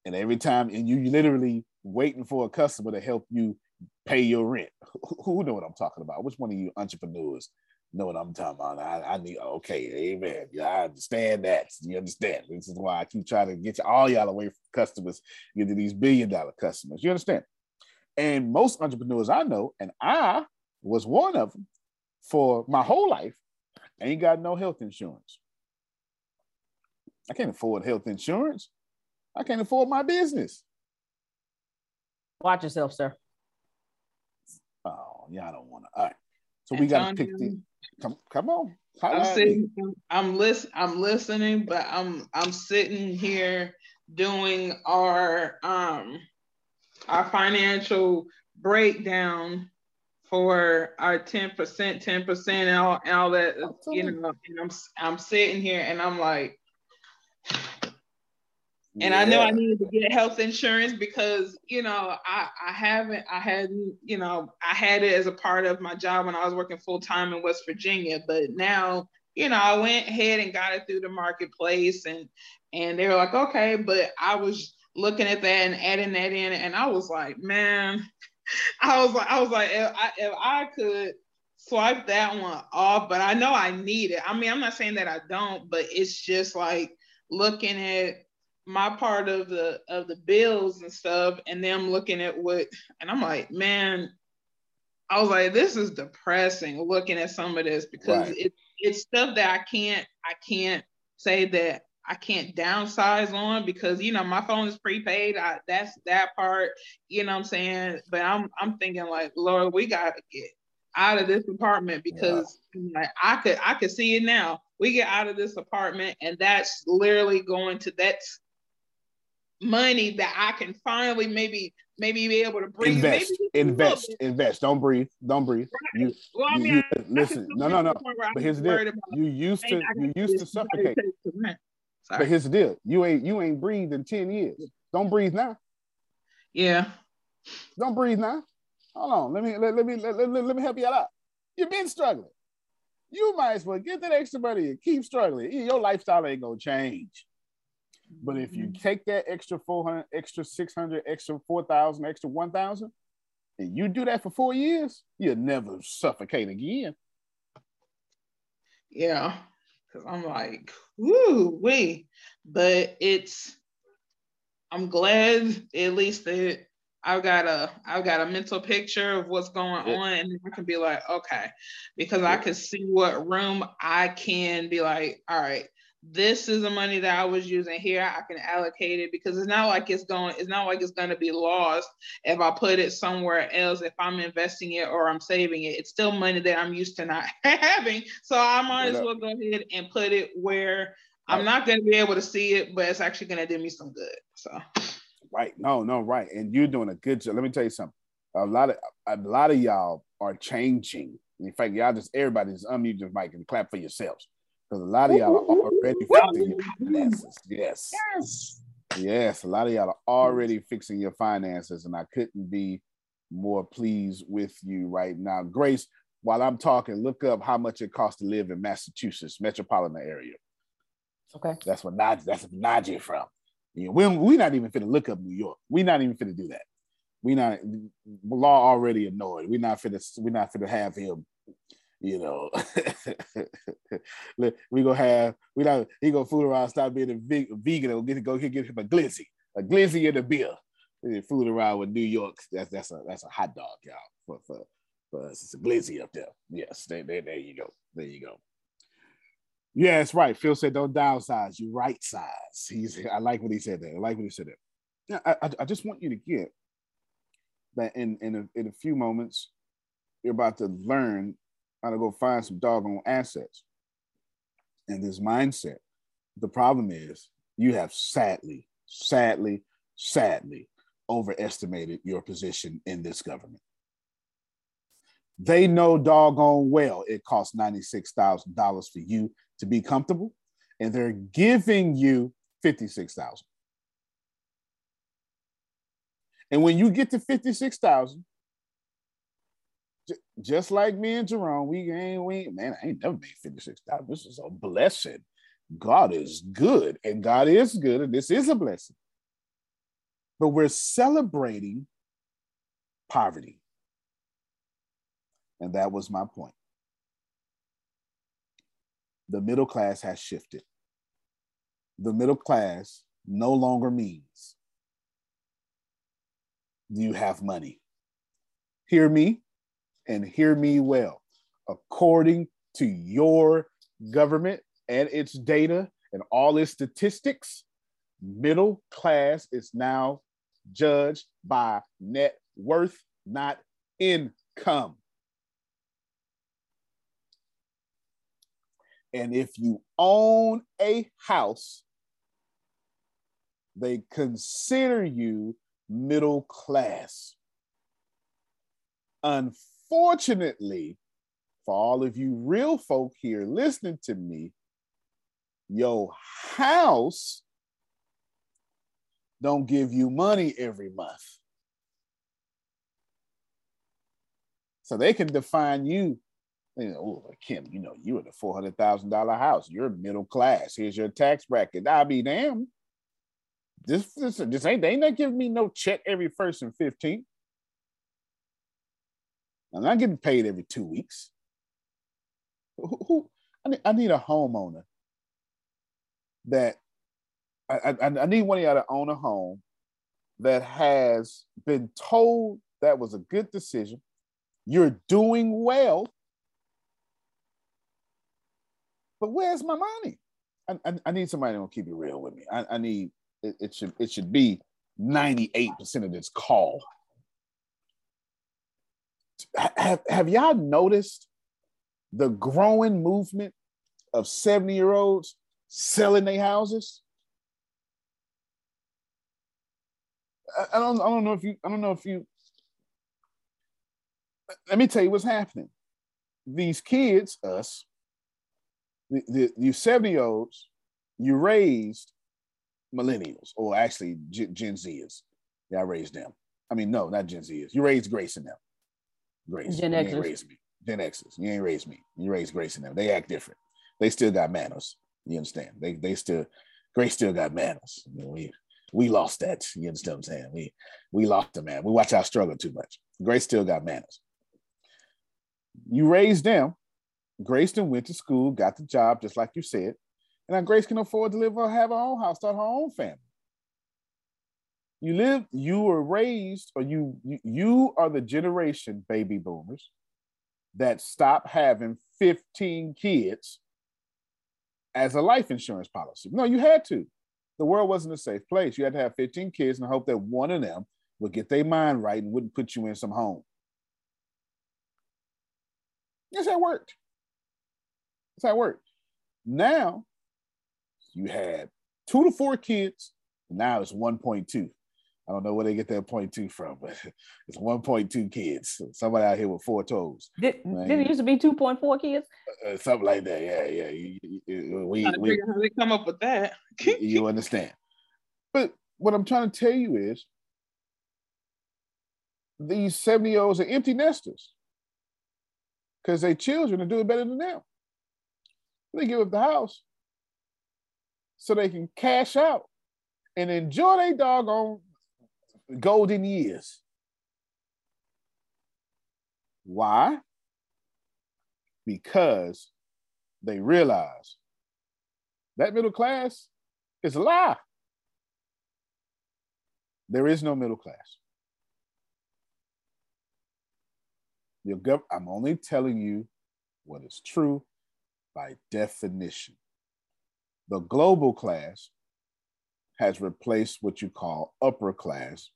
And every time, and you literally waiting for a customer to help you pay your rent. Who know what I'm talking about? Which one of you entrepreneurs know what I'm talking about? I, I need okay, amen. Yeah, I understand that. You understand? This is why I keep trying to get you, all y'all away from customers, get to these billion dollar customers. You understand? And most entrepreneurs I know, and I was one of them for my whole life, ain't got no health insurance. I can't afford health insurance. I can't afford my business. Watch yourself, sir. Oh, yeah, I don't want to. All right. So we got to pick the. Come, come on. I'm sitting. I'm listen. I'm listening, but I'm I'm sitting here doing our um our financial breakdown for our 10%, 10% and all, and all that, you know, and I'm I'm sitting here and I'm like, and yeah. I know I needed to get health insurance because you know I I haven't I hadn't you know I had it as a part of my job when I was working full time in West Virginia, but now you know I went ahead and got it through the marketplace and and they were like okay, but I was looking at that and adding that in and I was like man, I was like I was like if I, if I could swipe that one off, but I know I need it. I mean I'm not saying that I don't, but it's just like looking at my part of the of the bills and stuff and them looking at what and I'm like, man, I was like, this is depressing looking at some of this because right. it, it's stuff that I can't I can't say that I can't downsize on because you know my phone is prepaid. I, that's that part, you know what I'm saying? But I'm I'm thinking like, Lord, we gotta get out of this apartment because yeah. like I could I could see it now. We get out of this apartment and that's literally going to that's money that I can finally maybe maybe be able to breathe. Invest, invest, invest. Don't breathe. Don't breathe. Right. You, well, I mean, you, I, listen. I no, no, no. But here's the deal. You used to you used to suffocate. But here's the deal. You ain't you ain't breathed in 10 years. Don't breathe now. Yeah. Don't breathe now. Hold on. Let me let, let me let, let, let me help you out. You've been struggling. You might as well get that extra money and keep struggling. Your lifestyle ain't gonna change. But if you mm-hmm. take that extra 400, extra 600, extra 4,000, extra 1,000, and you do that for four years, you'll never suffocate again. Yeah. Cause I'm like, woo, wee. But it's, I'm glad at least that I've got a I've got a mental picture of what's going on, and I can be like, okay, because I can see what room I can be like, all right, this is the money that I was using here. I can allocate it because it's not like it's going, it's not like it's going to be lost if I put it somewhere else, if I'm investing it or I'm saving it. It's still money that I'm used to not having. So I might as well go ahead and put it where I'm not going to be able to see it, but it's actually going to do me some good. So right. No, no, right. And you're doing a good job. Let me tell you something. A lot of a lot of y'all are changing. In fact, y'all just everybody just unmute your mic and clap for yourselves because a lot of y'all are already fixing your finances. Yes. Yes. Yes. A lot of y'all are already fixing your finances, and I couldn't be more pleased with you right now. Grace, while I'm talking, look up how much it costs to live in Massachusetts metropolitan area. Okay. That's what Najee, that's Najee from. You know, we we're not even finna look up New York. We're not even finna do that. We not law already annoyed. We're not finna we're not finna have him you know, we gonna have we not he gonna fool around, stop being a vegan, and get go get him a glizzy, a glizzy and a beer. And Fooling around with New York, that's that's a that's a hot dog, y'all. For for, for us, it's a glizzy up there. Yes, there, there, there you go, there you go. Yeah, that's right. Phil said, "Don't downsize, you right size." He's. I like what he said there. I like what he said there. Yeah, I, I, I just want you to get that in in a, in a few moments. You're about to learn how to go find some doggone assets. And this mindset, the problem is you have sadly, sadly, sadly overestimated your position in this government. They know doggone well it costs $96,000 for you to be comfortable, and they're giving you 56,000. And when you get to 56,000, just like me and Jerome, we ain't we man, I ain't never made 56 dollars. This is a blessing. God is good, and God is good, and this is a blessing. But we're celebrating poverty. And that was my point. The middle class has shifted. The middle class no longer means you have money. Hear me and hear me well. According to your government and its data and all its statistics, middle class is now judged by net worth, not income. And if you own a house, they consider you middle class. Unfortunately, for all of you real folk here listening to me, your house don't give you money every month. So they can define you, you know, oh, Kim, you know, you in a $400,000 house. You're middle class. Here's your tax bracket. I'll be damned. This, this, this ain't, they ain't not giving me no check every first and 15th. I'm not getting paid every two weeks. Who, who I, need, I need a homeowner that I, I, I need one of y'all to own a home that has been told that was a good decision. You're doing well, but where's my money? I, I, I need somebody to keep it real with me. I, I need it, it should it should be 98% of this call. Have, have y'all noticed the growing movement of 70 year olds selling their houses? I, don't I don't know if you I don't know if you let me tell you what's happening. These kids, us, the, the you 70 year olds, you raised millennials, or actually G- Gen Zers. Yeah, I raised them. I mean, no, not Gen Zers. You raised Grace and them. Grace. Gen Xers. You ain't raised me. Gen Xers. You ain't raised me. You raised Grace and them. They act different. They still got manners. You understand? They they still Grace still got manners. You know, we we lost that. You understand what I'm saying? We we lost the man. We watch our struggle too much. Grace still got manners. You raised them. Grace then went to school, got the job, just like you said. And now Grace can afford to live or have her own house, start her own family. You live, you were raised, or you, you are the generation baby boomers that stop having 15 kids as a life insurance policy. No, you had to. The world wasn't a safe place. You had to have 15 kids and hope that one of them would get their mind right and wouldn't put you in some home. Yes, that worked. That's how it worked. Now you had two to four kids. Now it's 1.2. I don't know where they get that point two from, but it's 1.2 kids. Somebody out here with four toes. Did, did it used to be 2.4 kids? Uh, uh, something like that. Yeah, yeah. You, you, we, we, how they come up with that. you understand. But what I'm trying to tell you is these 70 year olds are empty nesters because their children are doing better than them. They give up the house so they can cash out and enjoy their doggone golden years. Why? Because they realize that middle class is a lie. There is no middle class. Gov- I'm only telling you what is true by definition. The global class has replaced what you call upper class.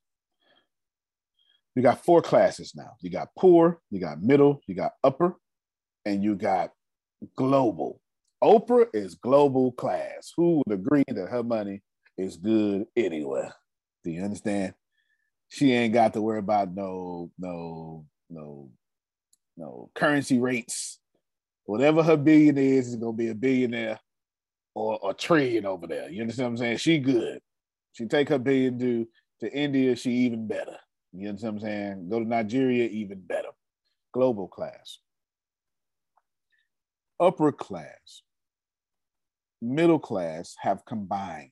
You got four classes now. You got poor, you got middle, you got upper, and you got global. Oprah is global class. Who would agree that her money is good anywhere? Do you understand? She ain't got to worry about no, no, no, no currency rates. Whatever her billion is, is gonna be a billionaire or a trillion over there. You understand what I'm saying? She good. She take her billion to to India, she even better. You understand what I'm saying? Go to Nigeria, even better. Global class. Upper class, middle class have combined.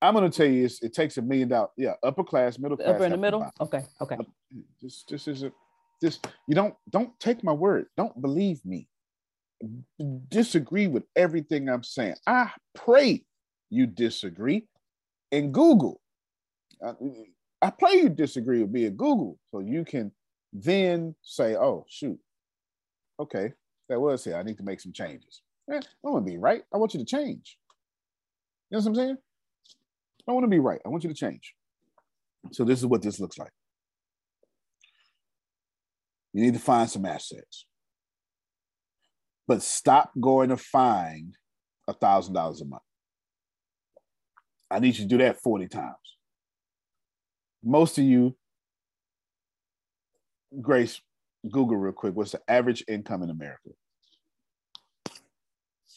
I'm going to tell you, it takes a million dollars. Yeah, upper class, middle class. Upper in the middle. Okay. Okay. This this is a this. You don't don't take my word. Don't believe me. Disagree with everything I'm saying. I pray you disagree, and Google. I, I pray you disagree with me at Google, so you can then say, "Oh shoot, okay, that was here. I need to make some changes." Eh, I want to be right. I want you to change. You know what I'm saying? I want to be right. I want you to change. So this is what this looks like. You need to find some assets. But stop going to find a thousand dollars a month. I need you to do that 40 times. Most of you, Grace, Google real quick, what's the average income in America?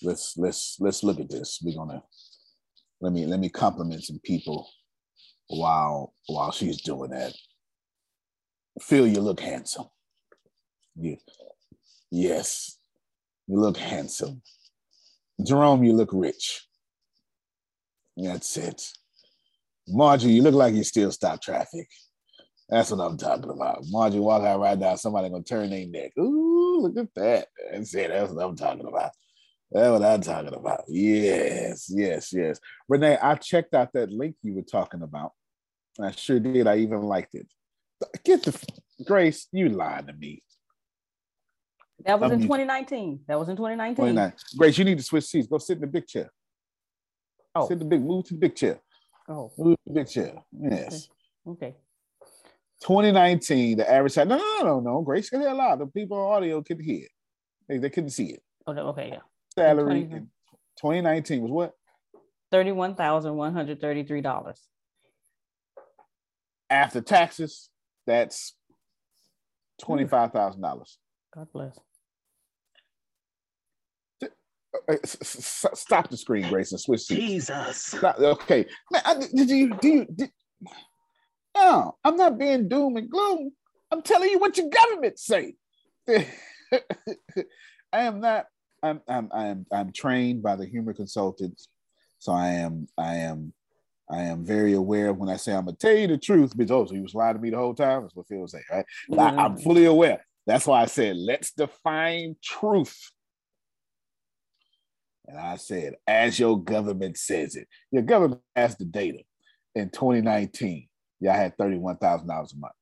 Let's let's let's look at this. We're gonna let me let me compliment some people while while she's doing that. Phil, you look handsome. Yes, you look handsome. Jerome, you look rich. That's it. Margie, you look like you still stop traffic. That's what I'm talking about. Margie walk out right now, somebody gonna turn their neck. Ooh, look at that. That's it. That's what I'm talking about. That's what I'm talking about. Yes, yes, yes. Renee, I checked out that link you were talking about. I sure did. I even liked it. Get the Grace, you lied to me. That was in 2019. That was in 2019. 29. Grace, you need to switch seats. Go sit in the big chair. Oh. Sit the big, move to the big chair. Oh. Move to the big chair. Yes. Okay. okay. 2019, the average No, no, no, no. Grace can hear a lot. The people on audio could hear. They, they couldn't see it. Oh, okay, yeah salary in 2019 was what? $31,133. After taxes, that's $25,000. God bless. Uh, stop the screen, Grace, and switch seats. Jesus. Stop. Okay. Man, I, did you do you did, no, I'm not being doom and gloom. I'm telling you what your government say. I am not I'm I'm I'm I'm trained by the humor consultants, so I am I am I am very aware of when I say I'm gonna tell you the truth, because oh, so you was lying to me the whole time. That's what Phil was saying, right? Mm-hmm. I, am fully aware. That's why I said let's define truth. And I said, as your government says it, your government has the data. In 2019, y'all had $31,000 a month.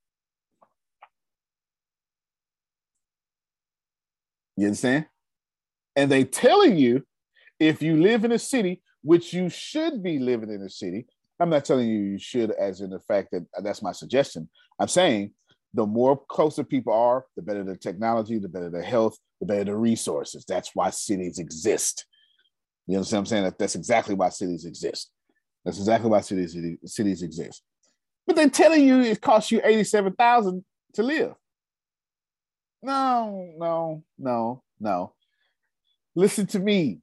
You understand? and they telling you if you live in a city, which you should be living in a city. I'm not telling you you should, as in the fact that uh, that's my suggestion. I'm saying the more closer people are, the better the technology, the better the health, the better the resources. That's why cities exist. You understand what I'm saying? That, that's exactly why cities exist. That's exactly why cities cities exist. But they're telling you it costs you 87,000 to live. No, no, no, no. Listen to me.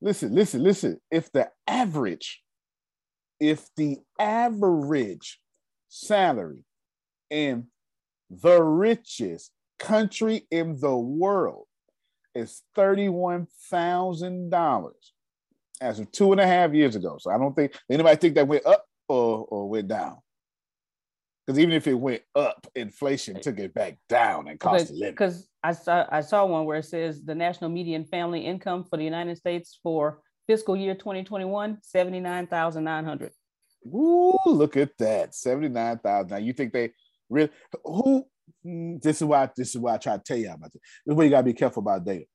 Listen, listen, listen. If the average, if the average salary in the richest country in the world is $31,000 as of two and a half years ago. So I don't think anybody think that went up or, or went down. Because even if it went up, inflation took it back down and cost of living. Because I saw I saw one where it says the national median family income for the United States for fiscal year 2021, 79,900. Ooh, look at that. 79,000. Now you think they really who this is why this is why I try to tell you about this. This is why you gotta be careful about data.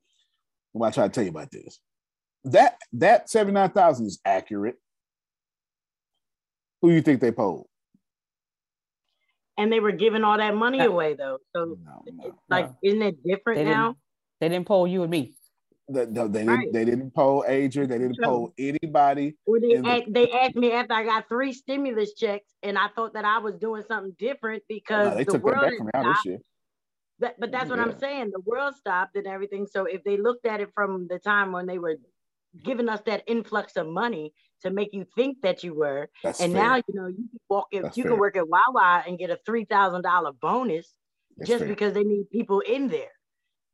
Why I try to tell you about this. That that 79,000 is accurate. Who you think they polled? and they were giving all that money away though. So no, no, like, no. isn't it different they now? They didn't poll you and me. The, the, they didn't. They didn't poll Adrian. They didn't poll anybody. Well, they, asked, the, they asked me after I got three stimulus checks, and I thought that I was doing something different because they the took world that back from out this year. That, but that's what yeah. I'm saying. The world stopped and everything. So if they looked at it from the time when they were giving us that influx of money to make you think that you were. That's and fair. now you know you can walk in, you fair. can work at Wawa and get a three thousand dollar bonus That's just fair. because they need people in there.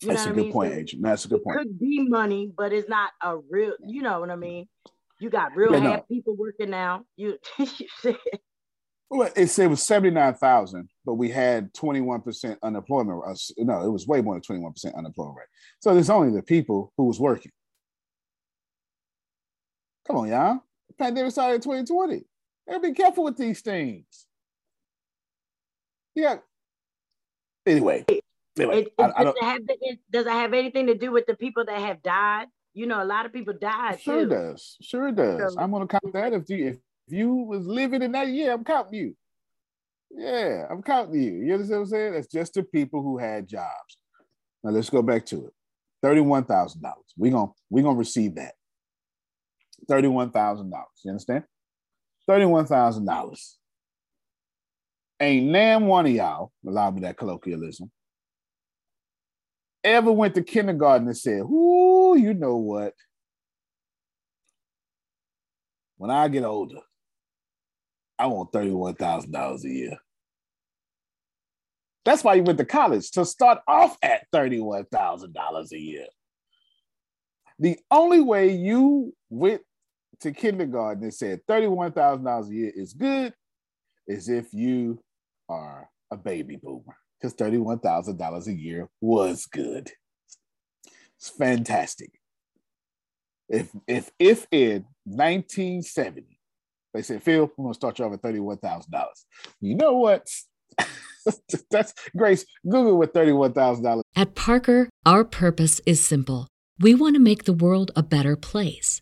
You That's a good mean? point, so Agent. That's a good point. Could be money, but it's not a real. You know what I mean? You got real yeah, no. people working now. You, you said. Well, it said it was 79,000, but we had 21% unemployment. Uh, no, it was way more than 21% unemployment rate. So there's only the people who was working. Come on, y'all. Pandemic started in 2020. Gotta be careful with these things. Yeah. Anyway. anyway it, it, I, I does, it have, it, does it have anything to do with the people that have died? You know, a lot of people died. Sure too. does. Sure does. So, I'm gonna count that if you if you was living in that year, I'm counting you. Yeah, I'm counting you. You understand what I'm saying? That's just the people who had jobs. Now let's go back to it. Thirty-one thousand dollars. We're gonna we're gonna receive that. Thirty-one thousand dollars. You understand? Thirty-one thousand dollars. Ain't damn one of y'all, allow me that colloquialism, ever went to kindergarten and said, Ooh, you know what? When I get older, I want $31,000 a year. That's why you went to college to start off at $31,000 a year. The only way you went to kindergarten and said $31,000 a year is good is if you are a baby boomer, because $31,000 a year was good. It's fantastic. If if if in 1970 they said, Phil, we're gonna start you off at $31,000. You know what? That's Grace. Google with $31,000. At Parker, our purpose is simple. We want to make the world a better place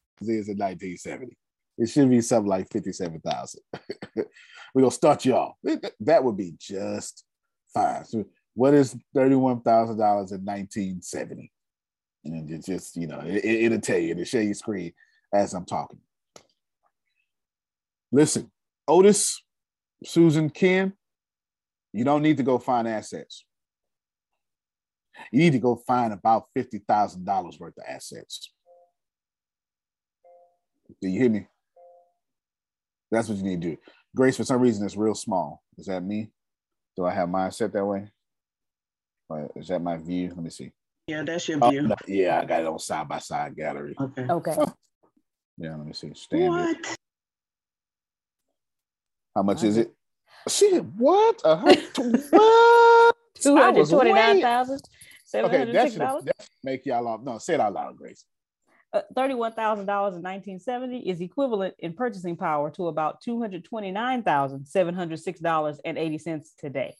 Is in 1970. It should be something like 57,000. We're going to start you off. That would be just fine. So what is $31,000 in 1970? And it just, you know, it, will tell you, it'll share your screen as I'm talking. Listen, Otis, Susan, Ken, you don't need to go find assets. You need to go find about $50,000 worth of assets. Do you hear me? That's what you need to do. Grace, for some reason, is real small. Is that me? Do I have mine set that way? Or is that my view? Let me see. Yeah, that's your oh, view. Oh, no, yeah, I got it on side by side gallery. Okay. Okay. Yeah, let me see. Standard. What? How much is it? Shit, what? A hundred, what? Two hundred twenty-nine thousand. Okay, that should, that should make y'all off. No, say it out loud, Grace. Uh, $31,000 in 1970 is equivalent in purchasing power to about $229,706.80 today.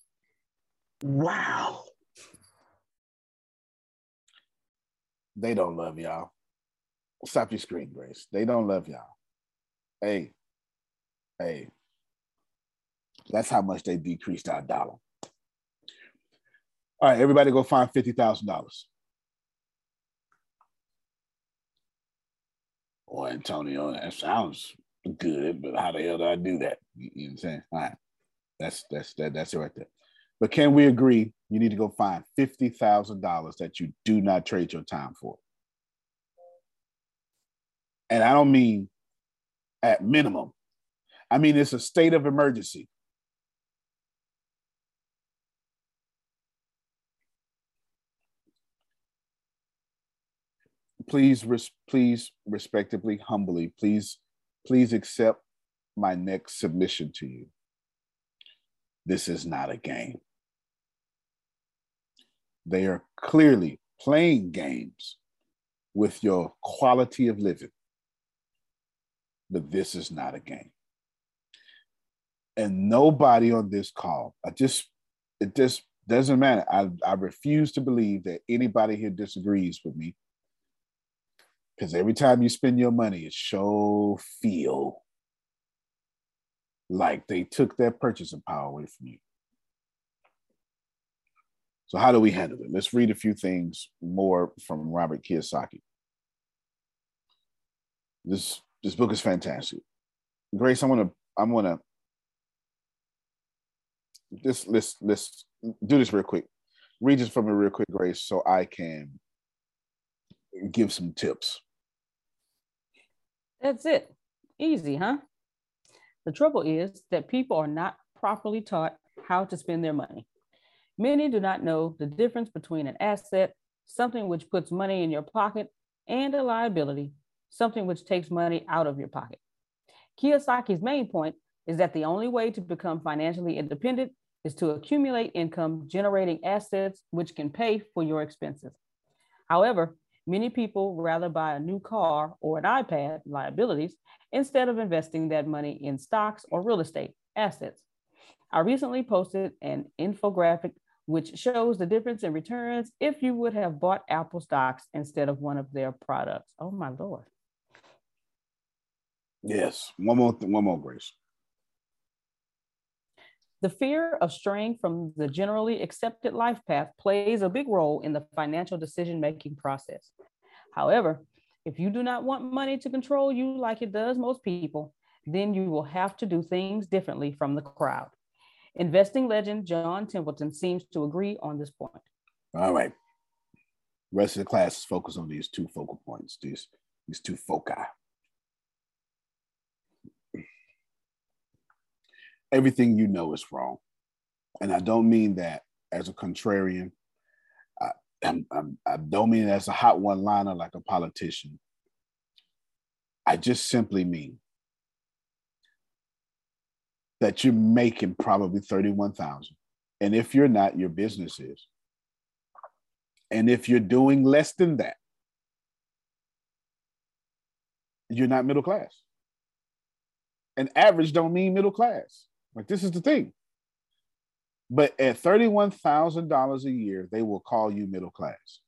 Wow. They don't love y'all. Stop your screen, Grace. They don't love y'all. Hey, hey, that's how much they decreased our dollar. All right, everybody go find $50,000. Or Antonio, that sounds good, but how the hell do I do that? You, know what I'm saying? All right. That's that's that, that's it right there. But can we agree you need to go find fifty thousand dollars that you do not trade your time for? And I don't mean at minimum. I mean it's a state of emergency. Please, res- please, respectably, humbly, please, please accept my next submission to you. This is not a game. They are clearly playing games with your quality of living. But this is not a game. And nobody on this call, I just, it just doesn't matter. I, I refuse to believe that anybody here disagrees with me. Because every time you spend your money, it sure feel like they took that purchasing power away from you. So how do we handle it? Let's read a few things more from Robert Kiyosaki. This this book is fantastic. Grace, I want to I want to just let's let's do this real quick. Read this from me real quick, Grace, so I can give some tips. That's it. Easy, huh? The trouble is that people are not properly taught how to spend their money. Many do not know the difference between an asset, something which puts money in your pocket, and a liability, something which takes money out of your pocket. Kiyosaki's main point is that the only way to become financially independent is to accumulate income generating assets which can pay for your expenses. However, many people rather buy a new car or an iPad, liabilities, instead of investing that money in stocks or real estate, assets. I recently posted an infographic which shows the difference in returns if you would have bought Apple stocks instead of one of their products. Oh my lord. Yes, one more, th- one more, Grace. The fear of straying from the generally accepted life path plays a big role in the financial decision making process. However, if you do not want money to control you like it does most people, then you will have to do things differently from the crowd. Investing legend John Templeton seems to agree on this point. All right. Rest of the class is focused on these two focal points, these, these two foci. Everything you know is wrong. And I don't mean that as a contrarian. I, I'm, I'm, I don't mean as a hot one liner like a politician. I just simply mean that you're making probably 31,000. And if you're not, your business is. And if you're doing less than that, you're not middle class. And average don't mean middle class. Like this is the thing. But at $31,000 a year, they will call you middle class.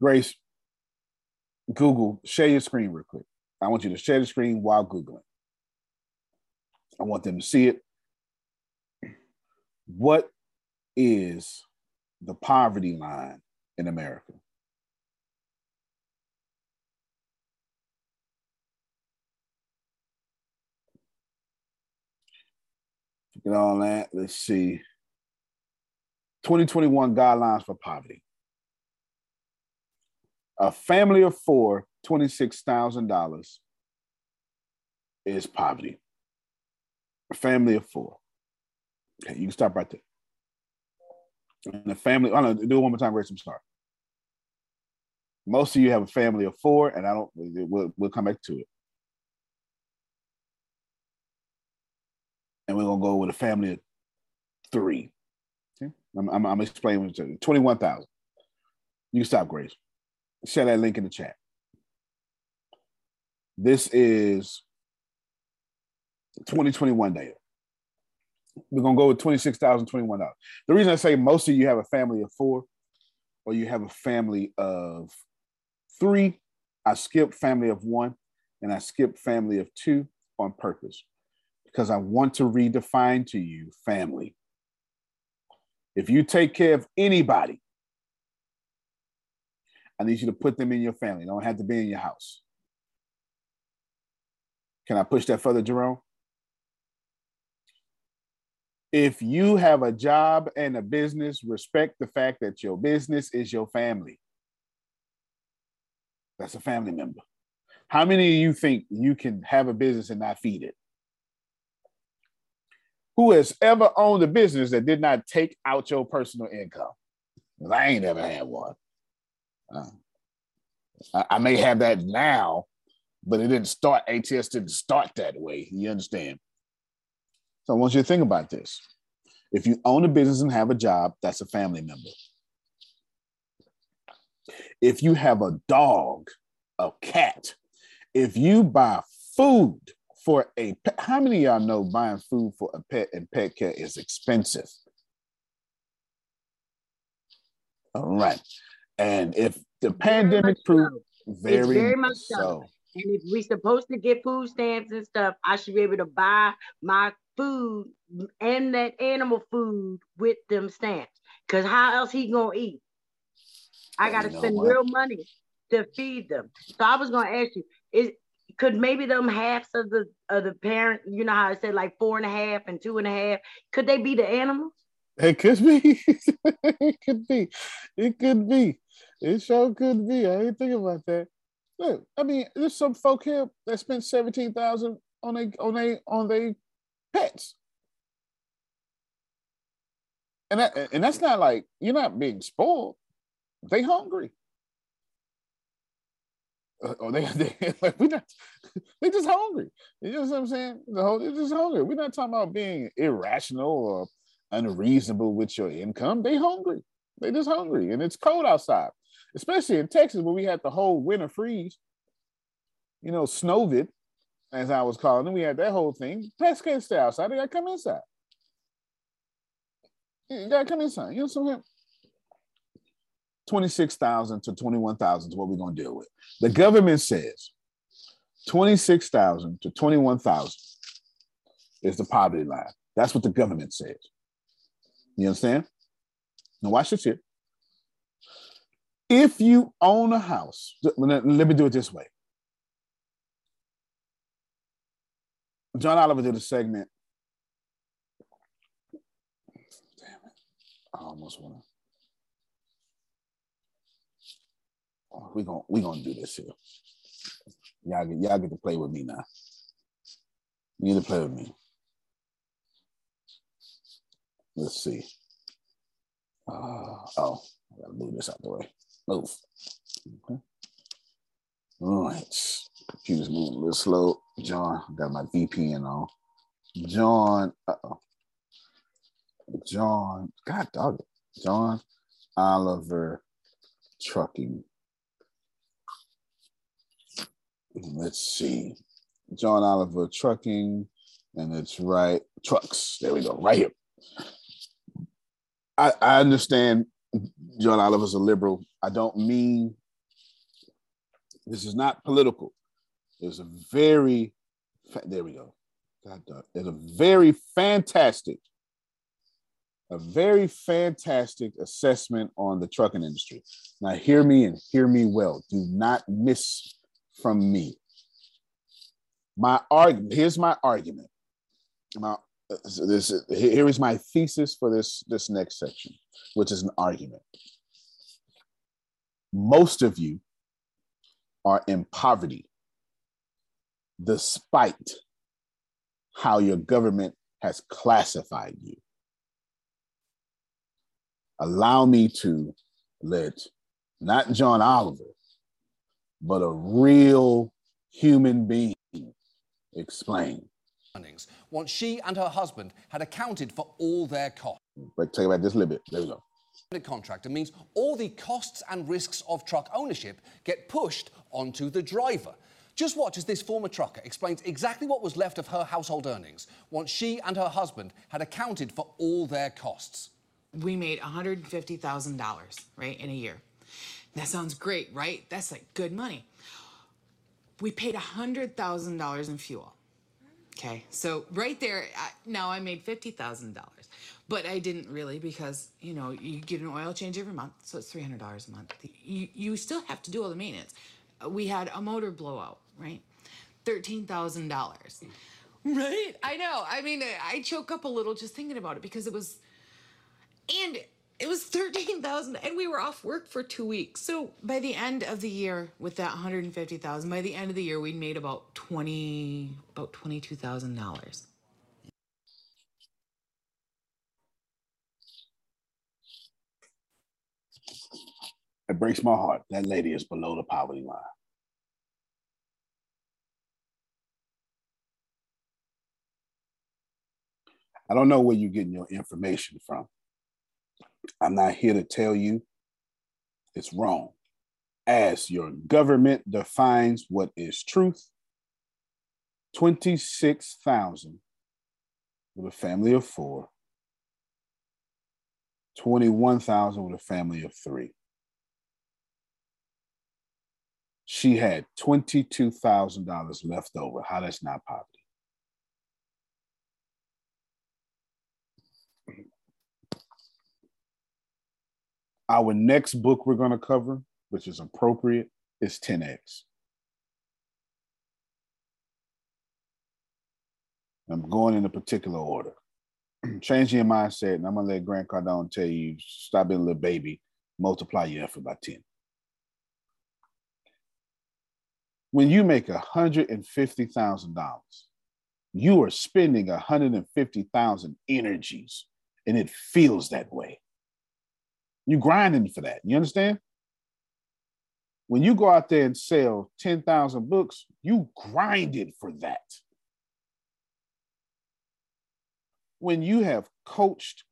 Grace, Google, share your screen real quick. I want you to share the screen while Googling. I want them to see it. What is the poverty line in America? And all that. Let's see. 2021 guidelines for poverty. A family of four, $26,000 is poverty. A family of four. Okay, you can stop right there. And the family, I don't know, do it one more time, Grace. I'm sorry. Most of you have a family of four, and I don't, we'll, we'll come back to it. And we're gonna go with a family of three. Okay? I'm, I'm, I'm explaining to you. 21,000. You can stop, Grace. Share that link in the chat. This is 2021 data. We're gonna go with $26,021. The reason I say most of you have a family of four, or you have a family of three, I skipped family of one, and I skipped family of two on purpose because I want to redefine to you family. If you take care of anybody, I need you to put them in your family. They don't have to be in your house. Can I push that further, Jerome? If you have a job and a business, respect the fact that your business is your family. That's a family member. How many of you think you can have a business and not feed it? Who has ever owned a business that did not take out your personal income? I ain't ever had one. Uh, I, I may have that now, but it didn't start. ATS didn't start that way. You understand? So I want you to think about this. If you own a business and have a job, that's a family member. If you have a dog, a cat, if you buy food for a pet, how many y'all know buying food for a pet and pet care is expensive? All right. And if the very pandemic proved very, very much so. so. And if we're supposed to get food stamps and stuff, I should be able to buy my food and that animal food with them stamps. Cause how else he gonna eat? I gotta spend what? real money to feed them. So I was gonna ask you, is could maybe them halves of the of the parent, you know how I said like four and a half and two and a half, could they be the animals? It could be. it could be. It could be. It sure could be. I didn't think about that. Look, I mean, there's some folk here that spent seventeen thousand on a on a on their pets. And that, and that's not like you're not being spoiled. They hungry. Uh, or they, they like we not they just hungry. You know what I'm saying? The whole they're just hungry. We're not talking about being irrational or unreasonable with your income. They hungry. They just hungry. And it's cold outside. Especially in Texas where we had the whole winter freeze. You know, snowvid, as I was calling it. We had that whole thing. Pets can't stay outside. They gotta come inside. You gotta come inside. You know what I'm saying? 26,000 to 21,000 is what we're going to deal with. The government says 26,000 to 21,000 is the poverty line. That's what the government says. You understand? Now watch this here. If you own a house, let me do it this way. John Oliver did a segment. Damn it. I almost want to. Oh, we gonna we gonna do this here. Y'all get y'all get to play with me now. You get to play with me. Let's see. Uh, oh, I gotta move this out the way. Move. Okay. All right. Computer's moving a little slow. John, got my VPN on. John, uh-oh. John, God dog it. John Oliver Trucking. Let's see. John Oliver Trucking, and it's right. Trucks. There we go. Right here. I, I understand John Oliver's a liberal. I don't mean this is not political. There's a very, there we go. God, uh, There's a very fantastic, a very fantastic assessment on the trucking industry. Now, hear me and hear me well. Do not miss from me. My argument, here's my argument. My, this, here is my thesis for this, this next section, which is an argument. Most of you are in poverty despite how your government has classified you. Allow me to let not John Oliver, but a real human being explain. Once she and her husband had accounted for all their costs. But tell you about this a little bit. There we go. Contractor means all the costs and risks of truck ownership get pushed onto the driver. Just watch as this former trucker explains exactly what was left of her household earnings once she and her husband had accounted for all their costs. We made $150,000, right, in a year. That sounds great, right? That's like good money. We paid $100,000 in fuel. Okay, so right there, I, now I made $50,000. But I didn't really because, you know, you get an oil change every month, so it's $300 a month. You, you still have to do all the maintenance. We had a motor blowout right? $13,000. Right? I know. I mean, I choke up a little just thinking about it because it was, and it was 13,000 and we were off work for two weeks. So by the end of the year with that 150,000, by the end of the year, we'd made about 20, about $22,000. It breaks my heart. That lady is below the poverty line. I don't know where you're getting your information from. I'm not here to tell you it's wrong. As your government defines what is truth, 26,000 with a family of four, 21,000 with a family of three. She had $22,000 left over. How that's not poverty. Our next book we're going to cover, which is appropriate, is 10X. I'm going in a particular order. Changing your mindset, and I'm gonna let Grant Cardone tell you stop being a little baby, multiply your effort by 10. When you make $150,000, you are spending 150,000 energies, and it feels that way. You grinding for that. You understand? When you go out there and sell 10,000 books, you grinded for that. When you have coached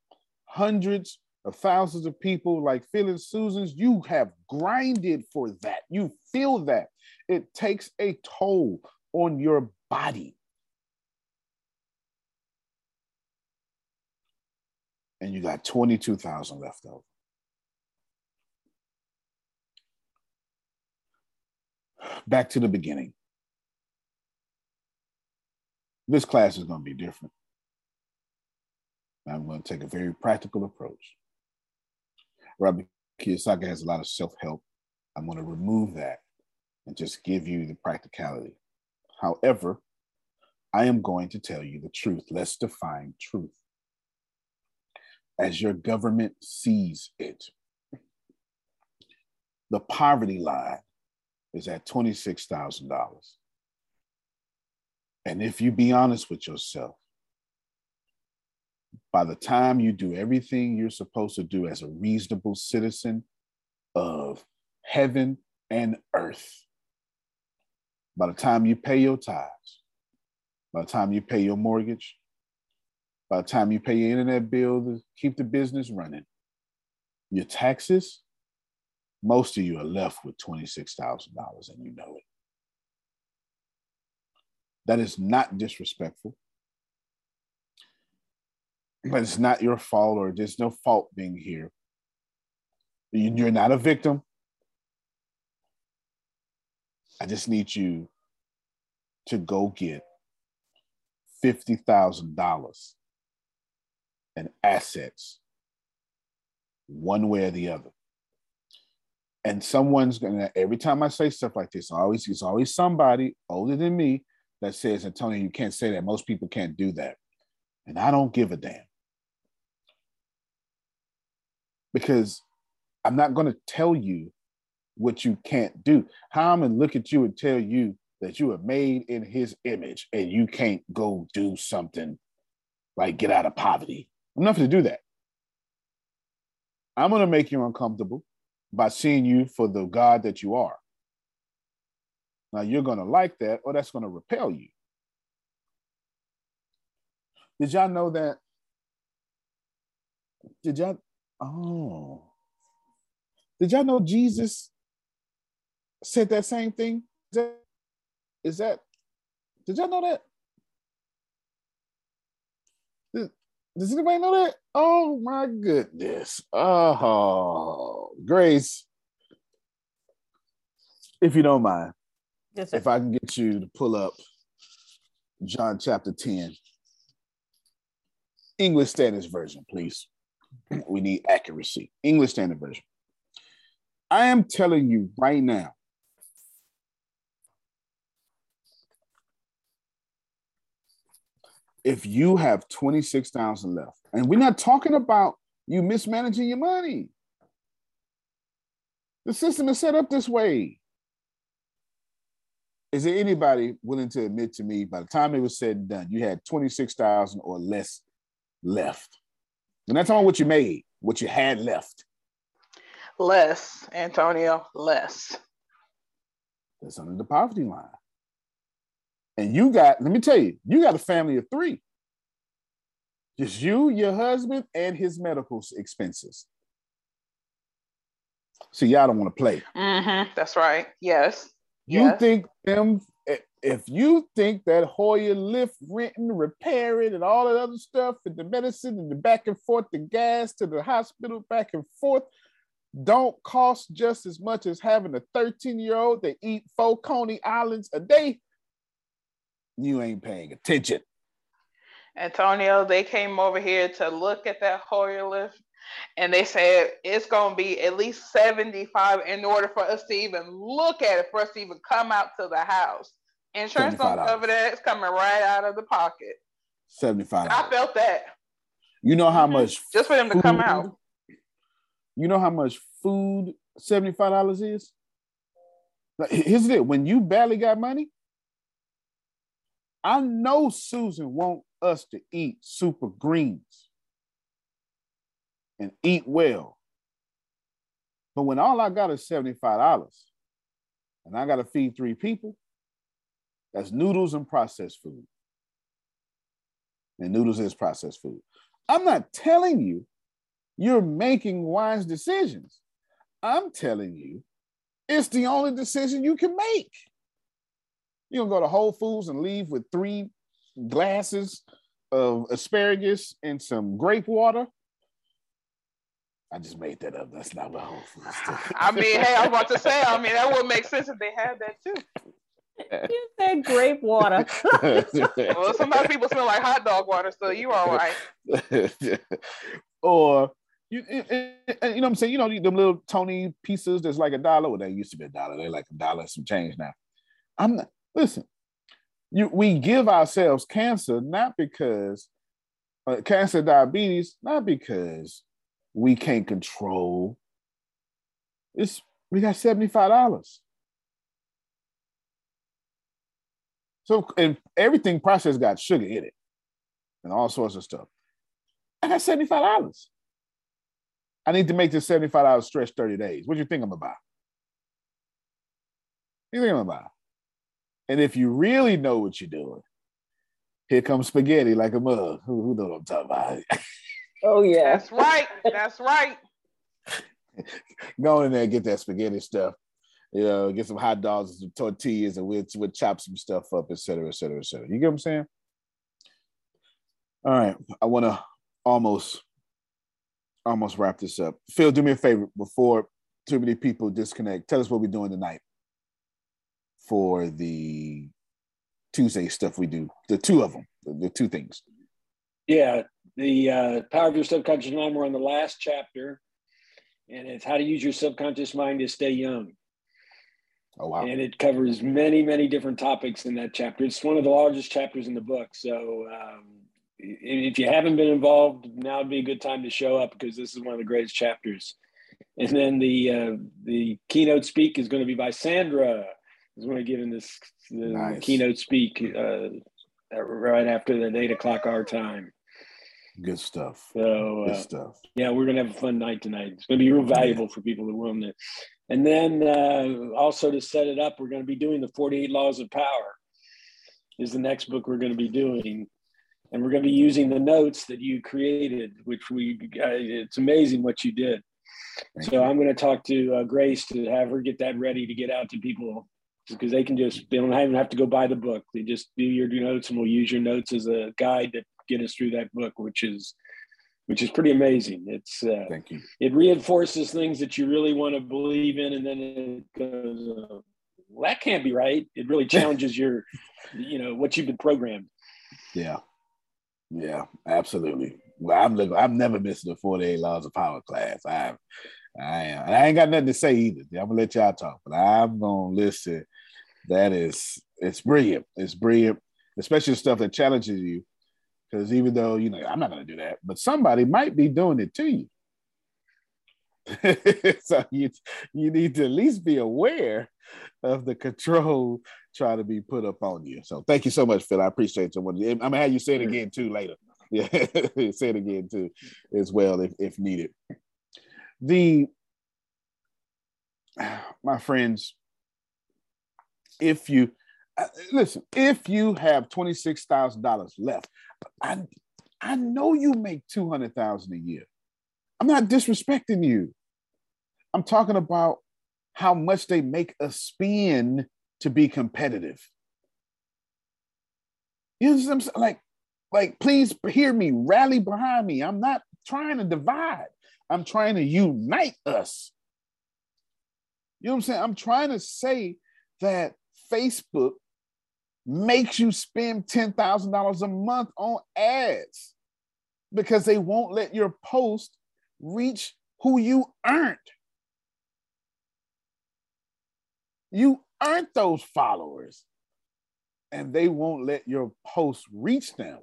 hundreds of thousands of people like Phil and Susan's, you have grinded for that. You feel that. It takes a toll on your body. And you got 22,000 left over. Back to the beginning. This class is going to be different. I'm going to take a very practical approach. Robert Kiyosaki has a lot of self help. I'm going to remove that and just give you the practicality. However, I am going to tell you the truth. Let's define truth as your government sees it. The poverty line is at $26,000. And if you be honest with yourself, by the time you do everything you're supposed to do as a reasonable citizen of heaven and earth, by the time you pay your tithes, by the time you pay your mortgage, by the time you pay your internet bill to keep the business running, your taxes, most of you are left with $26,000 and you know it. That is not disrespectful, but it's not your fault or there's no fault being here. You're not a victim. I just need you to go get $50,000 in assets, one way or the other and someone's gonna every time I say stuff like this, always it's always somebody older than me that says, Antonio, you can't say that. Most people can't do that. And I don't give a damn. Because I'm not gonna tell you what you can't do. How I'm gonna look at you and tell you that you are made in his image and you can't go do something like get out of poverty. I'm not gonna do that. I'm gonna make you uncomfortable by seeing you for the God that you are. Now you're going to like that, or that's going to repel you. Did y'all know that? Did y'all? Oh. Did y'all know Jesus said that same thing? Is that, is that did y'all know that? Does anybody know that? Oh my goodness. Oh, Grace, if you don't mind, yes, if I can get you to pull up John chapter 10, English Standard Version, please. We need accuracy. English Standard Version. I am telling you right now, if you have 26,000 left, and we're not talking about you mismanaging your money. The system is set up this way. Is there anybody willing to admit to me by the time it was said and done, you had 26,000 or less left? And that's on what you made, what you had left. Less, Antonio, less. That's under the poverty line. And you got, let me tell you, you got a family of three. Just you, your husband, and his medical expenses. See, y'all don't want to play. Mm-hmm. That's right. Yes. You yes. think them if you think that Hoyer lift, renting, repairing, and all that other stuff, and the medicine and the back and forth, the gas to the hospital back and forth, don't cost just as much as having a 13 year old that eat four Coney Islands a day, you ain't paying attention. Antonio, they came over here to look at that Hoyer lift and they said it's going to be at least 75 in order for us to even look at it, for us to even come out to the house. Insurance don't cover that. It's coming right out of the pocket. 75 I felt that. You know how mm-hmm. much just for them to come out. You know how much food $75 is? Like, here's it. When you barely got money, I know Susan want us to eat super greens and eat well. But when all I got is $75 and I got to feed three people, that's noodles and processed food. And noodles is processed food. I'm not telling you you're making wise decisions. I'm telling you it's the only decision you can make. You don't go to Whole Foods and leave with three glasses of asparagus and some grape water. I just made that up. That's not what Whole Foods. I mean, hey, I was about to say. I mean, that would make sense if they had that too. You said grape water. well, sometimes people smell like hot dog water, so you all right. or you, and you know what I'm saying? You know, them little Tony pieces that's like a dollar. Well, they used to be a dollar. They're like a dollar and some change now. I'm not, listen, you, we give ourselves cancer not because uh, cancer, diabetes, not because we can't control. It's we got $75. So and everything processed got sugar in it and all sorts of stuff. I got $75. I need to make this $75 stretch 30 days. What do you think I'm about? What you think I'm about? And if you really know what you're doing, here comes spaghetti like a mug. Who, who knows what I'm talking about? Oh yeah. That's right. That's right. Go in there and get that spaghetti stuff you know, get some hot dogs and some tortillas, and we'll, we'll chop some stuff up, et cetera, et cetera, et cetera. You get what I'm saying? All right, I want to almost almost wrap this up. Phil, do me a favor before too many people disconnect. Tell us what we're doing tonight for the Tuesday stuff we do. The two of them, the, two things. Yeah, the uh, power of your subconscious mind. We're on the last chapter, and it's how to use your subconscious mind to stay young. Oh wow! And it covers many, many different topics in that chapter. It's one of the largest chapters in the book. So um, if you haven't been involved, now would be a good time to show up because this is one of the greatest chapters. And then the uh, the keynote speak is going to be by Sandra. Is going to give in this the nice. keynote speak uh, right after the eight o'clock our time. Good stuff. So good uh, stuff. Yeah, we're gonna have a fun night tonight. It's gonna be real valuable yeah. for people that want it. And then uh, also to set it up, we're going to be doing the 48 Laws of Power, is the next book we're going to be doing. And we're going to be using the notes that you created, which we, uh, it's amazing what you did. Thank so you. I'm going to talk to uh, Grace to have her get that ready to get out to people because they can just, they don't even have to go buy the book. They just do your notes and we'll use your notes as a guide to get us through that book, which is which is pretty amazing. It's uh, thank you. It reinforces things that you really want to believe in, and then it goes, uh, "Well, that can't be right." It really challenges your, you know, what you've been programmed. Yeah, yeah, absolutely. Well, I'm looking. I'm never missing the 48 laws of power class. I, I am. I ain't got nothing to say either. I'm gonna let y'all talk, but I'm gonna listen. That is, it's brilliant. It's brilliant, especially stuff that challenges you because even though, you know, I'm not going to do that, but somebody might be doing it to you. so you, you need to at least be aware of the control trying to be put up on you. So thank you so much, Phil. I appreciate you. I'm gonna have you say it again too later. Yeah, say it again too, as well if, if needed. The my friends, if you uh, listen, if you have twenty six thousand dollars left, I I know you make two hundred thousand a year. I'm not disrespecting you. I'm talking about how much they make a spin to be competitive. You know what I'm saying? Like, like, please hear me, rally behind me. I'm not trying to divide. I'm trying to unite us. You know what I'm saying? I'm trying to say that Facebook makes you spend $10,000 a month on ads because they won't let your post reach who you aren't. You aren't those followers, and they won't let your post reach them.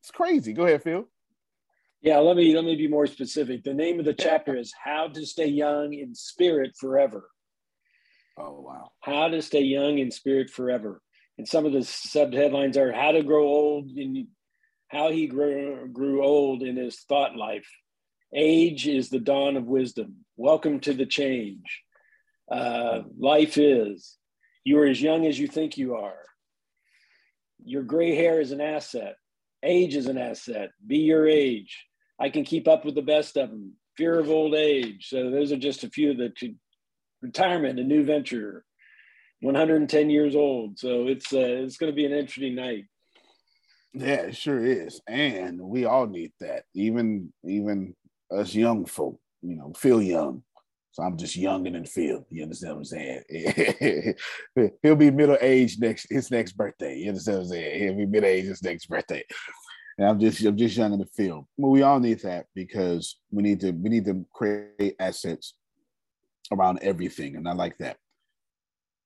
It's crazy. Go ahead, Phil. Yeah, let me let me be more specific. The name of the chapter is "How to Stay Young in Spirit Forever." Oh wow! How to stay young in spirit forever, and some of the sub headlines are "How to grow old and how he grew grew old in his thought life." Age is the dawn of wisdom. Welcome to the change. Uh, life is. You are as young as you think you are. Your gray hair is an asset. Age is an asset. Be your age. I can keep up with the best of them. Fear of old age. So those are just a few of the retirement, a new venture. 110 years old. So it's uh, it's going to be an interesting night. Yeah, it sure is, and we all need that. Even even us young folk, you know, feel young. So I'm just young and in the. You understand what I'm saying? He'll be middle age next his next birthday. You understand what I'm saying? He'll be middle age his next birthday. And I'm just I'm just young in the field. But we all need that because we need to we need to create assets around everything. And I like that.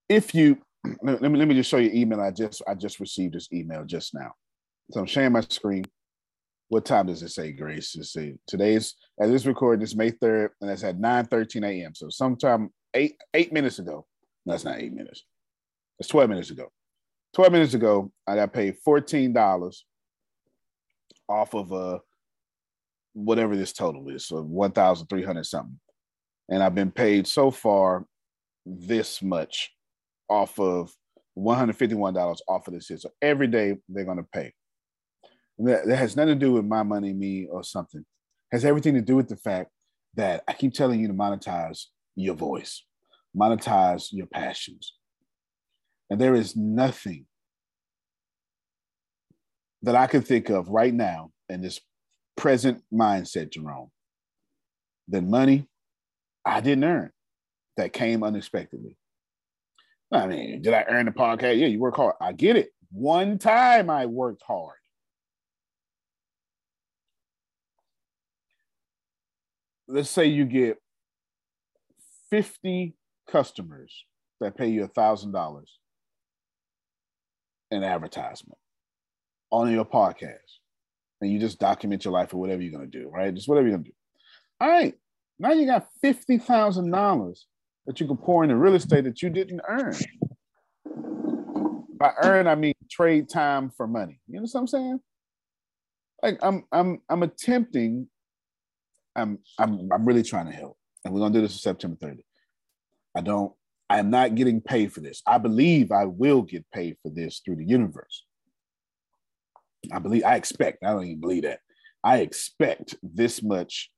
If you let me let me just show you email. I just I just received this email just now. So I'm sharing my screen. What time does it say, Grace? It say today's as this recording is May 3rd, and it's at 9 13 a.m. So sometime eight eight minutes ago. No, that's not eight minutes. It's 12 minutes ago. 12 minutes ago, I got paid $14 off of uh whatever this total is, so 1,300 something. And I've been paid so far this much off of $151 off of this. year. So every day they're going to pay. That, that has nothing to do with my money, me, or something. It has everything to do with the fact that I keep telling you to monetize your voice, monetize your passions. And there is nothing that I can think of right now in this present mindset, Jerome, than money I didn't earn that came unexpectedly. I mean, did I earn the podcast? Yeah, you work hard. I get it. One time I worked hard. let's say you get 50 customers that pay you a thousand dollars in advertisement on your podcast and you just document your life or whatever you're going to do right just whatever you're going to do all right now you got $50000 that you can pour into real estate that you didn't earn by earn i mean trade time for money you know what i'm saying like i'm i'm i'm attempting I'm I'm I'm really trying to help, and we're gonna do this on September 30th. I don't. I am not getting paid for this. I believe I will get paid for this through the universe. I believe. I expect. I don't even believe that. I expect this much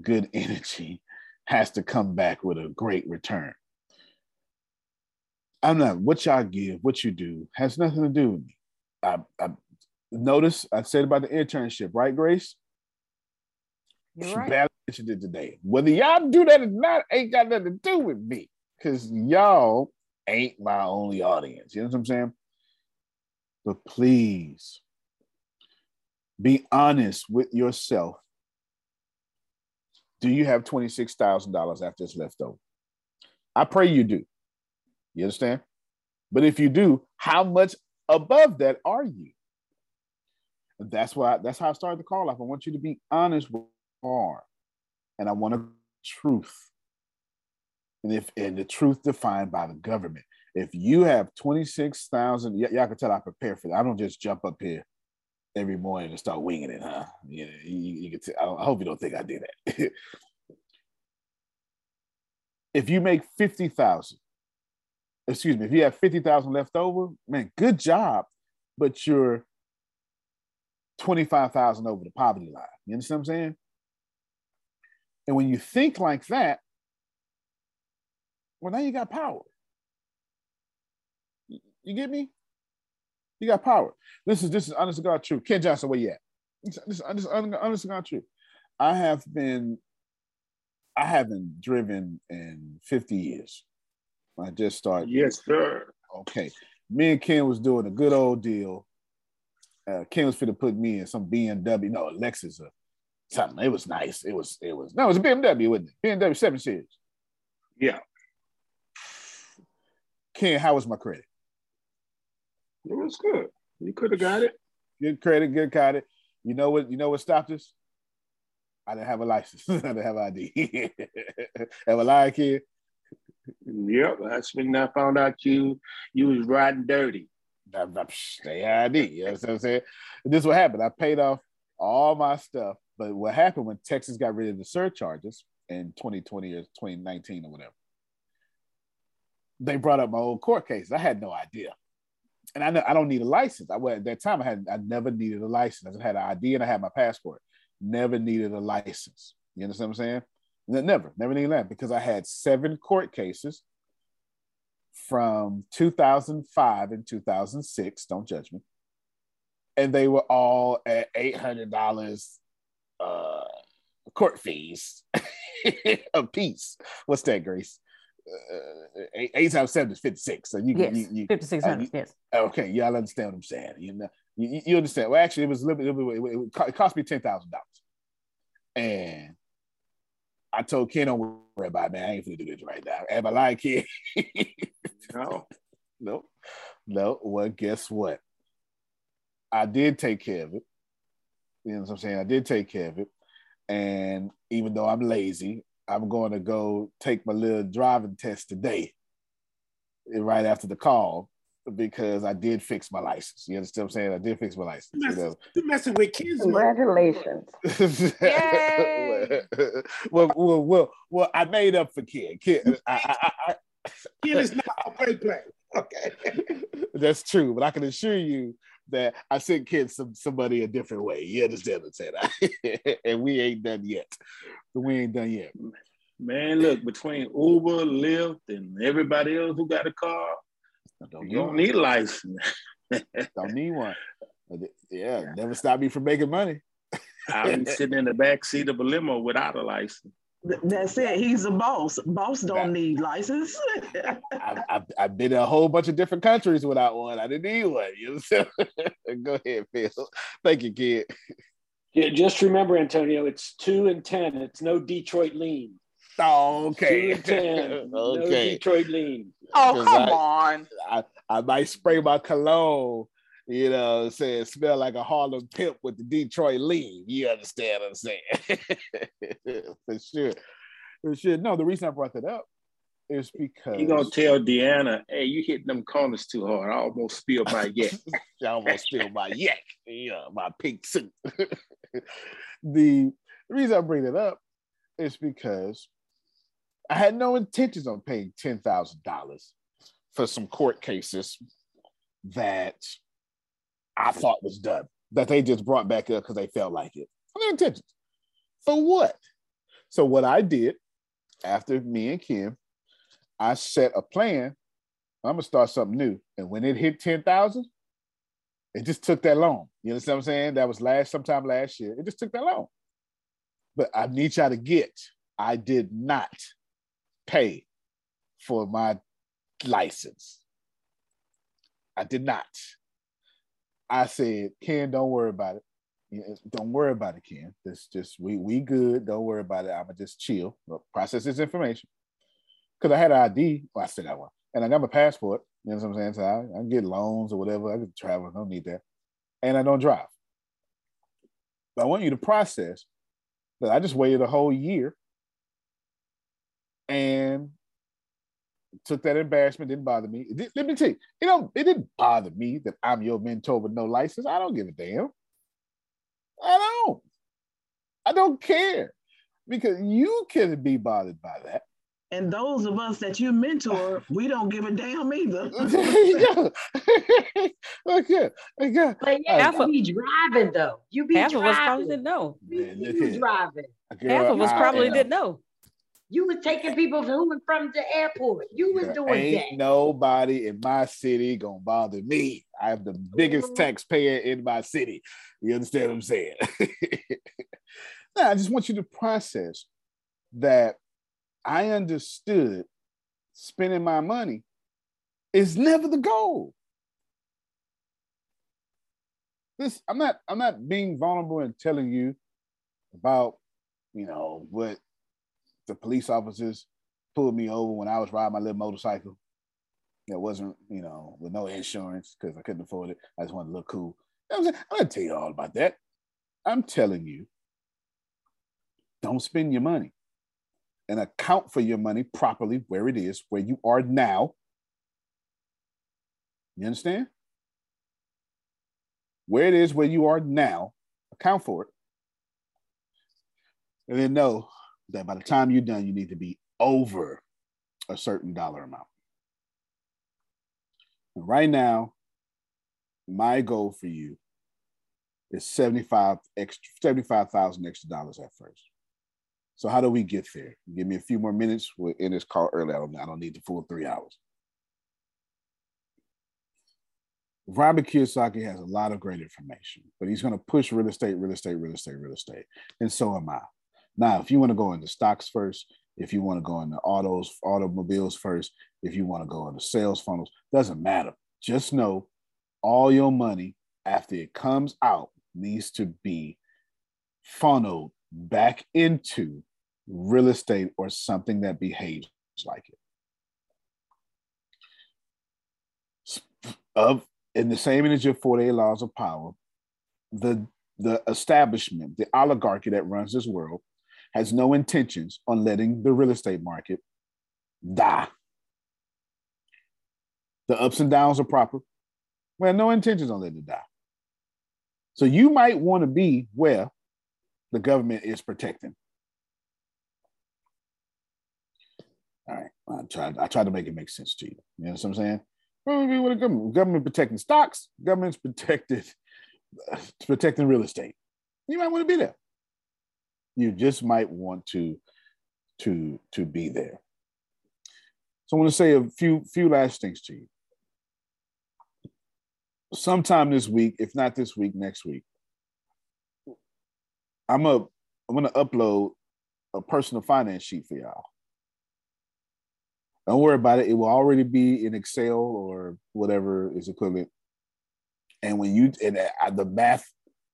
good energy has to come back with a great return. I'm not what y'all give, what you do has nothing to do with me. I, I notice I said about the internship, right, Grace? You're right. Bad mentioned today. Whether y'all do that or not ain't got nothing to do with me. Cause y'all ain't my only audience. You know what I'm saying? But please be honest with yourself. Do you have $26,000 after it's left over? I pray you do. You understand? But if you do, how much above that are you? That's why that's how I started the call off. I want you to be honest with are. And I want a truth. And if and the truth defined by the government. If you have 26,000, y- y'all can tell I prepare for that. I don't just jump up here every morning and start winging it, huh? You, know, you, you I, I hope you don't think I did that. if you make 50,000, excuse me, if you have 50,000 left over, man, good job, but you're 25,000 over the poverty line. You understand what I'm saying? And when you think like that, well, now you got power. You get me? You got power. This is this is honest to God true. Ken Johnson, where you at? This is honest, honest to God true. I have been, I haven't driven in 50 years. I just started. Yes, sir. Okay. Me and Ken was doing a good old deal. Uh, Ken was fit to put me in some BMW, no, Lexus or something. It was nice. It was, it was, no, it was a BMW, wasn't it? BMW 7 Series. Yeah. Ken, how was my credit? It was good. You could have got it. Good credit, good credit. You know what? You know what stopped us? I didn't have a license. I didn't have ID. have a lie, kid. Yep, that's when I found out you you was riding dirty. They ID. You know what I'm saying? This is what happened. I paid off all my stuff, but what happened when Texas got rid of the surcharges in 2020 or 2019 or whatever? They brought up my old court case. I had no idea and I know I don't need a license. I at that time I had I never needed a license. I had an ID and I had my passport. Never needed a license. You understand what I'm saying? Never, never needed that because I had seven court cases from 2005 and 2006. Don't judge me. And they were all at eight hundred dollars uh, court fees a piece. What's that, Grace? Uh, eight, eight times seven is 56. So you yes, you, you 5600, uh, yes. Okay, y'all understand what I'm saying. You know, you, you understand. Well, actually, it was a little bit, little bit it, it cost me $10,000. And I told Ken, don't worry about it, man. I ain't gonna do this right now. Am I lying, Ken? no. No. No. Well, guess what? I did take care of it. You know what I'm saying? I did take care of it. And even though I'm lazy, I'm going to go take my little driving test today, eh, right after the call, because I did fix my license. You understand what I'm saying? I did fix my license. You you know? You're messing with kids. Congratulations. well, well, well, well, I made up for kid. Kid, I, I, I, kid is not a play play. Okay. That's true, but I can assure you that I sent kids some somebody a different way. You understand what I'm saying? and we ain't done yet. We ain't done yet. Man, look, between Uber, Lyft, and everybody else who got a car, don't you don't need a license. don't need one. Yeah, never stop me from making money. I'm sitting in the back seat of a limo without a license. That's it. He's a boss. Boss don't need license. I've, I've, I've, been in a whole bunch of different countries without one. I didn't need one. You know? Go ahead, Phil. Thank you, kid. Yeah, just remember, Antonio, it's two and ten. It's no Detroit lean. Oh, okay. Two and ten. okay. No Detroit lean. Oh, come I, on. I, I might spray my cologne you know, saying smell like a Harlem pimp with the Detroit lean. You understand what I'm saying? For sure. For sure. No, the reason I brought that up is because you gonna tell Deanna, hey, you hitting them corners too hard. I almost spilled my yak. I almost spilled my yak. Yeah, my pink suit. the reason I bring it up is because I had no intentions on paying ten thousand dollars for some court cases that I thought was done that they just brought back up because they felt like it. their intentions. For what? So what I did after me and Kim, I set a plan. I'm gonna start something new. And when it hit 10,000, it just took that long. You understand what I'm saying? That was last sometime last year. It just took that long. But I need y'all to get, I did not pay for my license. I did not. I said, Ken, don't worry about it. Don't worry about it, Ken. This just we we good. Don't worry about it. I'ma just chill, process this information. Cause I had an ID. Well, I said that one, and I got my passport. You know what I'm saying? So I, I can get loans or whatever. I can travel. I don't need that, and I don't drive. But I want you to process that I just waited a whole year, and took that embarrassment, didn't bother me. Did, let me tell you, it don't it didn't bother me that I'm your mentor with no license. I don't give a damn. I don't. I don't care. Because you can be bothered by that. And those of us that you mentor, we don't give a damn either. okay, okay. But yeah, half of be driving though. You be half driving. of us probably didn't know. You driving. Girl, half of us probably didn't know. You was taking people to and from the airport. You was doing ain't that. nobody in my city gonna bother me. I am the biggest mm-hmm. taxpayer in my city. You understand what I'm saying? now, I just want you to process that I understood spending my money is never the goal. This I'm not I'm not being vulnerable and telling you about you know what the police officers pulled me over when I was riding my little motorcycle. That wasn't, you know, with no insurance because I couldn't afford it. I just wanted to look cool. I'm, I'm gonna tell you all about that. I'm telling you, don't spend your money and account for your money properly where it is, where you are now. You understand? Where it is, where you are now, account for it. And then know that by the time you're done, you need to be over a certain dollar amount. And right now, my goal for you is 75 extra 75,000 extra dollars at first. So how do we get there? Give me a few more minutes. We're in this call early. I don't, I don't need the full three hours. Robert Kiyosaki has a lot of great information, but he's going to push real estate, real estate, real estate, real estate. And so am I. Now, if you want to go into stocks first, if you want to go into autos, automobiles first, if you want to go into sales funnels, doesn't matter. Just know all your money after it comes out needs to be funneled back into real estate or something that behaves like it. Of in the same energy of 48 laws of power, the the establishment, the oligarchy that runs this world, has no intentions on letting the real estate market die. The ups and downs are proper. We have no intentions on letting it die. So you might want to be where the government is protecting. All right, I tried. I tried to make it make sense to you. You know what I'm saying? Government, government protecting stocks, government's protected, protecting real estate. You might want to be there you just might want to to to be there. So I want to say a few few last things to you. Sometime this week, if not this week, next week, I'm a I'm gonna upload a personal finance sheet for y'all. Don't worry about it. It will already be in Excel or whatever is equivalent. And when you and uh, the math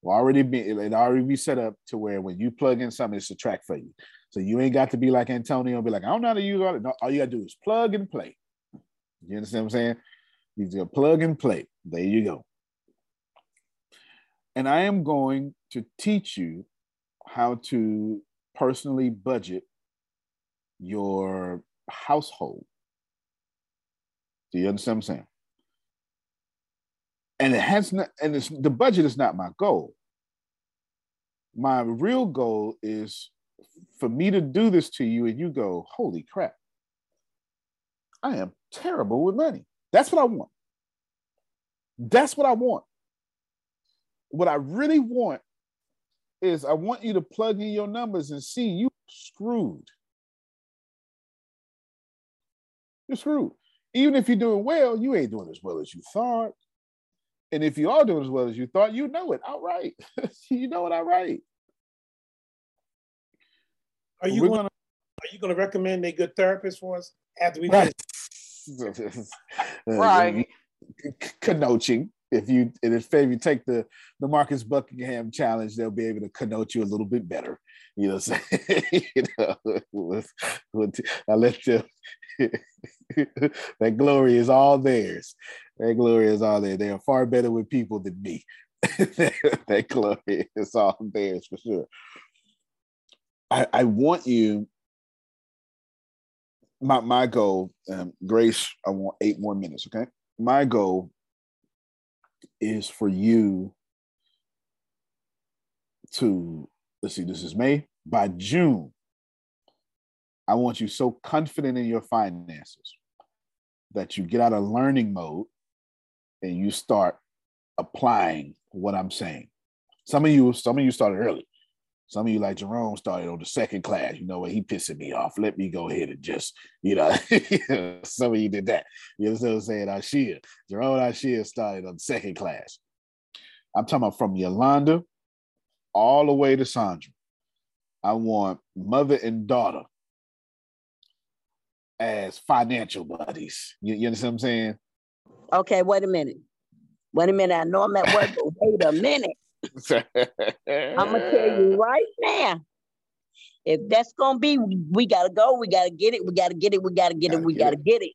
will already be it already be set up to where when you plug in something, it's a track for you. So you ain't got to be like Antonio and be like, I don't know how to use all it. No, all you gotta do is plug and play. You understand what I'm saying? You just plug and play. There you go. And I am going to teach you how to personally budget your household. Do you understand what I'm saying? And it has not and it's the budget is not my goal. My real goal is for me to do this to you and you go holy crap. I am terrible with money. That's what i want. That's what i want. What i really want is i want you to plug in your numbers and see you screwed. You're screwed. Even if you're doing well you ain't doing as well as you thought and if you are doing as well as you thought, you know it outright. you know it outright. Are you gonna, are you gonna recommend a good therapist for us after we right. Uh, right. Connoting. If you and if you take the the Marcus Buckingham challenge, they'll be able to connote you a little bit better. You know what I'm saying? you know, with, with, I let them that glory is all theirs. That glory is all there. They are far better with people than me. that glory is all theirs for sure. I, I want you. My my goal, um, Grace. I want eight more minutes. Okay. My goal is for you to let's see. This is May. By June, I want you so confident in your finances that you get out of learning mode and you start applying what I'm saying. Some of you, some of you started early. Some of you, like Jerome, started on the second class. You know what? He pissing me off. Let me go ahead and just, you know, some of you did that. You know what I'm saying? Ashia. Jerome Ashia started on the second class. I'm talking about from Yolanda all the way to Sandra. I want mother and daughter as financial buddies. You, you understand what I'm saying? Okay, wait a minute. Wait a minute. I know I'm at work, but wait a minute. I'm gonna tell you right now. If that's gonna be, we gotta go. We gotta get it. We gotta get it. We gotta get gotta it. We gotta it. get it.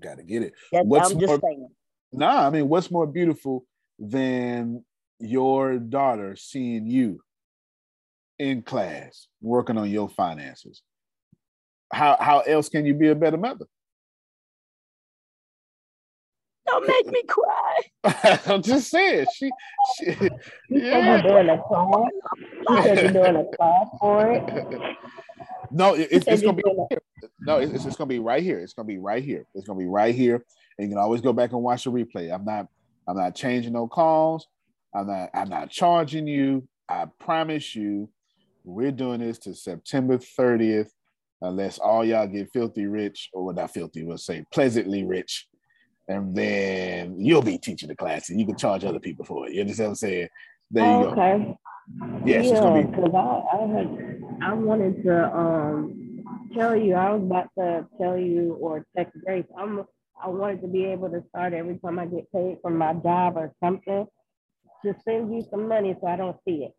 Gotta get it. That's, what's I'm more, just saying. Nah, I mean, what's more beautiful than your daughter seeing you in class working on your finances? How how else can you be a better mother? Don't make me cry. I'm just saying. She, she you yeah. you're doing a class. You said you're doing a class for it. No, it, it's, it's gonna be no, it's, it's gonna be right here. It's gonna be right here. It's gonna be right here, and you can always go back and watch the replay. I'm not, I'm not changing no calls. I'm not, I'm not charging you. I promise you, we're doing this to September 30th, unless all y'all get filthy rich, or not filthy, we'll say pleasantly rich and then you'll be teaching the class and you can charge other people for it. You understand what I'm saying? There you oh, okay. go. Yes, yeah, because I, I had I wanted to um tell you I was about to tell you or text Grace. I'm I wanted to be able to start every time I get paid from my job or something to send you some money so I don't see it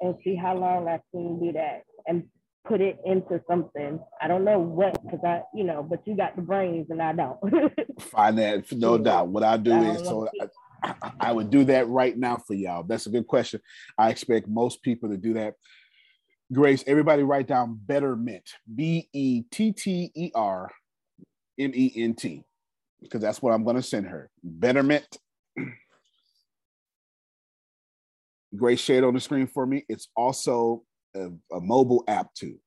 and see how long I can do that and put it into something. I don't know what because I, you know, but you got the brains and I don't. Finance, no doubt. What I do I is so I, I, would do that right now for y'all. That's a good question. I expect most people to do that. Grace, everybody write down betterment. B E T T E R M E N T. Because that's what I'm going to send her. Betterment. Grace shade on the screen for me. It's also a, a mobile app too.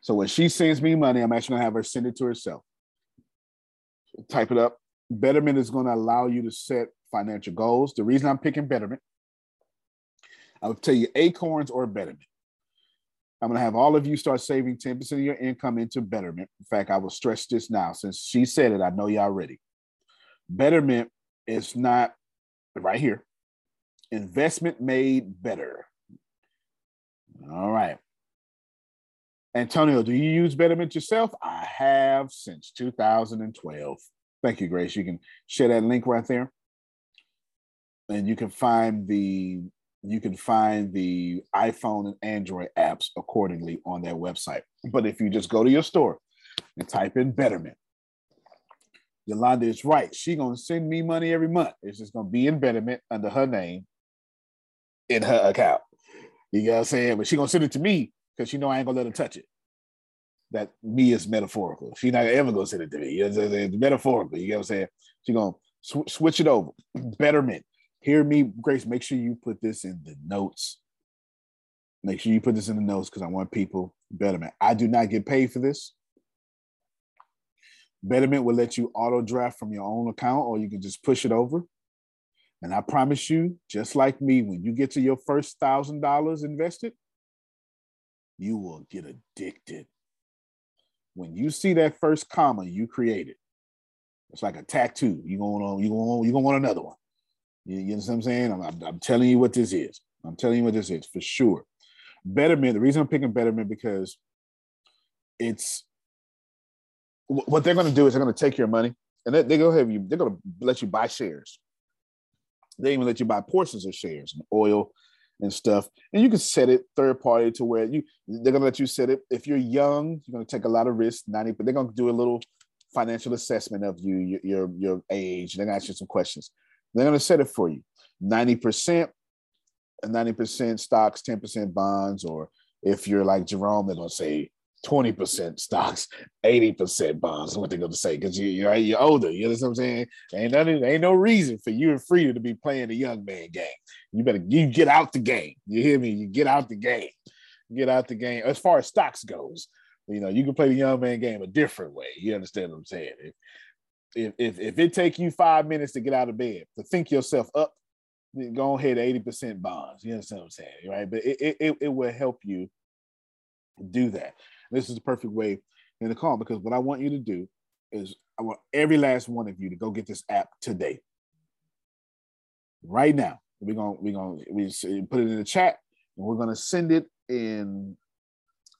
So when she sends me money, I'm actually gonna have her send it to herself. Type it up. Betterment is gonna allow you to set financial goals. The reason I'm picking Betterment, I'll tell you Acorns or Betterment. I'm gonna have all of you start saving 10% of your income into Betterment. In fact, I will stress this now since she said it. I know y'all ready. Betterment is not right here. Investment made better. All right. Antonio, do you use Betterment yourself? I have since 2012. Thank you, Grace. You can share that link right there. And you can find the you can find the iPhone and Android apps accordingly on their website. But if you just go to your store and type in Betterment, Yolanda is right. She gonna send me money every month. It's just gonna be in Betterment under her name in her account. You know what I'm saying? But she gonna send it to me because she know I ain't gonna let her touch it. That me is metaphorical. She not ever gonna send it to me. You know, what I'm metaphorical. You know what I'm saying? She gonna sw- switch it over. Betterment. Hear me, Grace. Make sure you put this in the notes. Make sure you put this in the notes because I want people betterment. I do not get paid for this. Betterment will let you auto draft from your own account, or you can just push it over. And I promise you, just like me, when you get to your first thousand dollars invested, you will get addicted. When you see that first comma you created, it's like a tattoo. You're going on, you going on? you gonna want another one. You, you what I'm saying? I'm, I'm, I'm telling you what this is. I'm telling you what this is for sure. Betterment. The reason I'm picking Betterment because it's what they're going to do is they're going to take your money and they, going to have you. They're going to let you buy shares. They even let you buy portions of shares and oil and stuff. And you can set it third party to where you they're gonna let you set it. If you're young, you're gonna take a lot of risk. 90, but they're gonna do a little financial assessment of you, your your, your age. They're gonna ask you some questions. They're gonna set it for you. 90%, 90% stocks, 10% bonds, or if you're like Jerome, they're gonna say 20% stocks, 80% bonds, what they're gonna say, because you, you're you're older. You know what I'm saying? Ain't nothing, ain't no reason for you and Frida to be playing the young man game. You better you get out the game. You hear me? You get out the game. get out the game as far as stocks goes. You know, you can play the young man game a different way. You understand what I'm saying? If if if, it take you five minutes to get out of bed to think yourself up, go ahead 80% bonds. You understand what I'm saying? Right. But it, it, it will help you do that. This is the perfect way in the call because what I want you to do is I want every last one of you to go get this app today. Right now. We're gonna we're gonna we put it in the chat and we're gonna send it in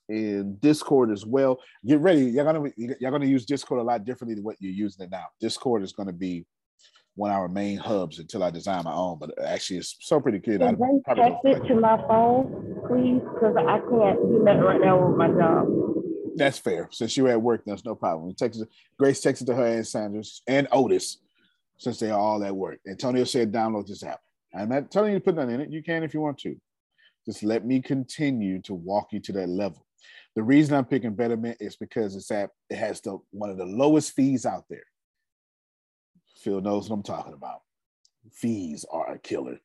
in Discord as well. Get ready. You're gonna you're gonna use Discord a lot differently than what you're using it now. Discord is gonna be one of our main hubs until I design my own. But actually, it's so pretty good. Can they text it to my phone, please? Because I can't do that right now with my job. That's fair. Since you're at work, that's no problem. Text Grace texted to her and Sanders and Otis, since they are all at work. Antonio said, "Download this app." I'm not telling you to put that in it. You can if you want to. Just let me continue to walk you to that level. The reason I'm picking Betterment is because it's app it has the one of the lowest fees out there. Phil knows what I'm talking about. Fees are a killer.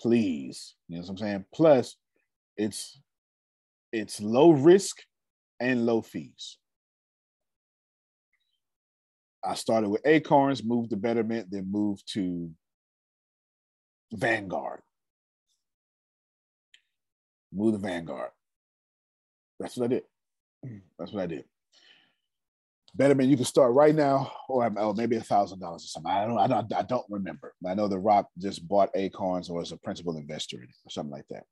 Please, you know what I'm saying? Plus, it's it's low risk and low fees. I started with Acorns, moved to Betterment, then moved to Vanguard. Move the Vanguard. That's what I did. That's what I did. Betterment, you can start right now, or um, oh, maybe a thousand dollars or something. I don't, I don't, I don't remember. I know the Rock just bought Acorns or is a principal investor in it or something like that.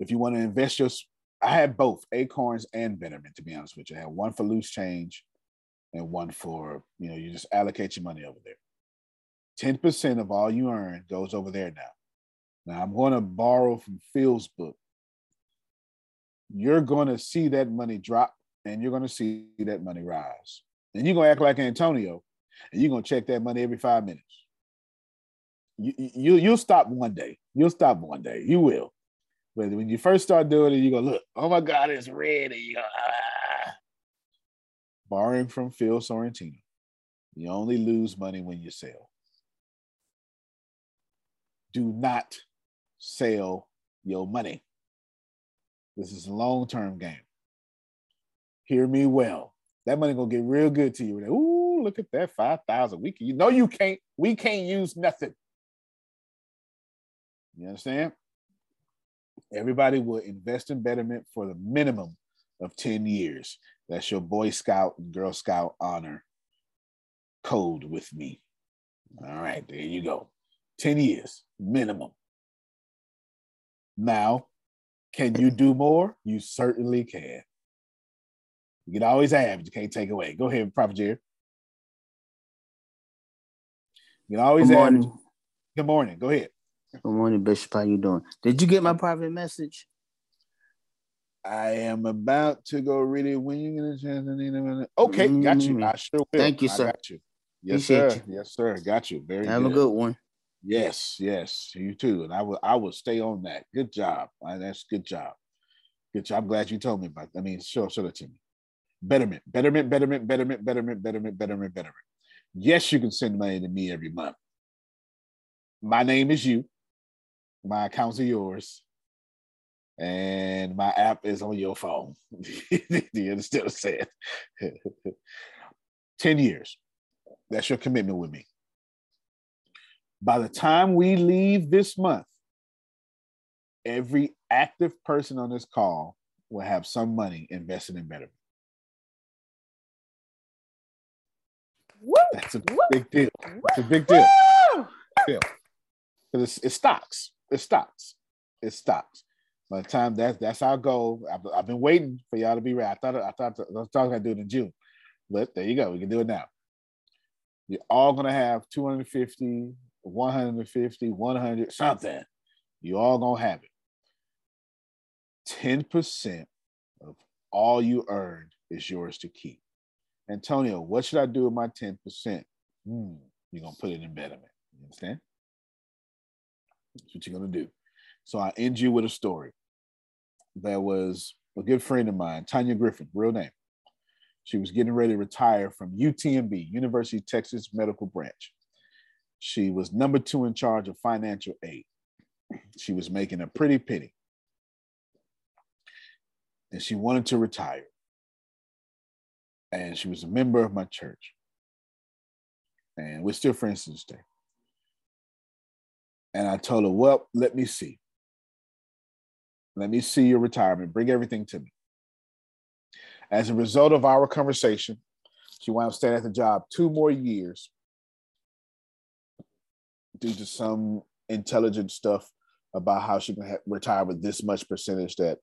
If you want to invest your, I had both Acorns and Betterment. To be honest with you, I had one for loose change, and one for you know you just allocate your money over there. 10% of all you earn goes over there now. Now, I'm going to borrow from Phil's book. You're going to see that money drop and you're going to see that money rise. And you're going to act like Antonio and you're going to check that money every five minutes. You, you, you'll stop one day. You'll stop one day. You will. But when you first start doing it, you go, look, oh my God, it's red. And you go, ah. Borrowing from Phil Sorrentino. You only lose money when you sell do not sell your money. This is a long-term game. Hear me well. That money gonna get real good to you. Ooh, look at that five thousand. We can, you know, you can't. We can't use nothing. You understand? Everybody will invest in betterment for the minimum of 10 years. That's your Boy Scout and Girl Scout honor code with me. All right, there you go. 10 years minimum. Now, can you do more? You certainly can. You can always add, but you can't take away. Go ahead, Prophet Jerry. You can always Good add. Good morning. Go ahead. Good morning, Bishop. How you doing? Did you get my private message? I am about to go read it. When you get a chance, in a minute okay, got you. Mm-hmm. I sure will. Thank you, sir. I got you. Yes, Appreciate sir. Yes, sir. Got you. Very Have good. a good one. Yes, yes, you too. And I will I will stay on that. Good job. That's good job. Good job. I'm glad you told me about that. I mean, show, show it to me. Betterment, betterment, betterment, betterment, betterment, betterment, betterment, betterment. Yes, you can send money to me every month. My name is you. My accounts are yours. And my app is on your phone. Do you understand what I'm saying? 10 years. That's your commitment with me by the time we leave this month, every active person on this call will have some money invested in Betterment. That's a big deal. It's a big deal. Because it's, it's stocks. It's stops. It stops. By the time that's that's our goal. I've, I've been waiting for y'all to be right. I thought I thought I was talking about doing it in June, but there you go. We can do it now. You're all gonna have 250, 150, 100, something. You all gonna have it. 10% of all you earned is yours to keep. Antonio, what should I do with my 10%? Hmm, you're gonna put it in betterment. You understand? That's what you're gonna do. So I end you with a story. There was a good friend of mine, Tanya Griffin, real name. She was getting ready to retire from UTMB, University of Texas Medical Branch. She was number two in charge of financial aid. She was making a pretty penny. and she wanted to retire. And she was a member of my church. And we're still friends to this day. And I told her, Well, let me see. Let me see your retirement. Bring everything to me. As a result of our conversation, she wound up staying at the job two more years due to some intelligent stuff about how she can ha- retire with this much percentage that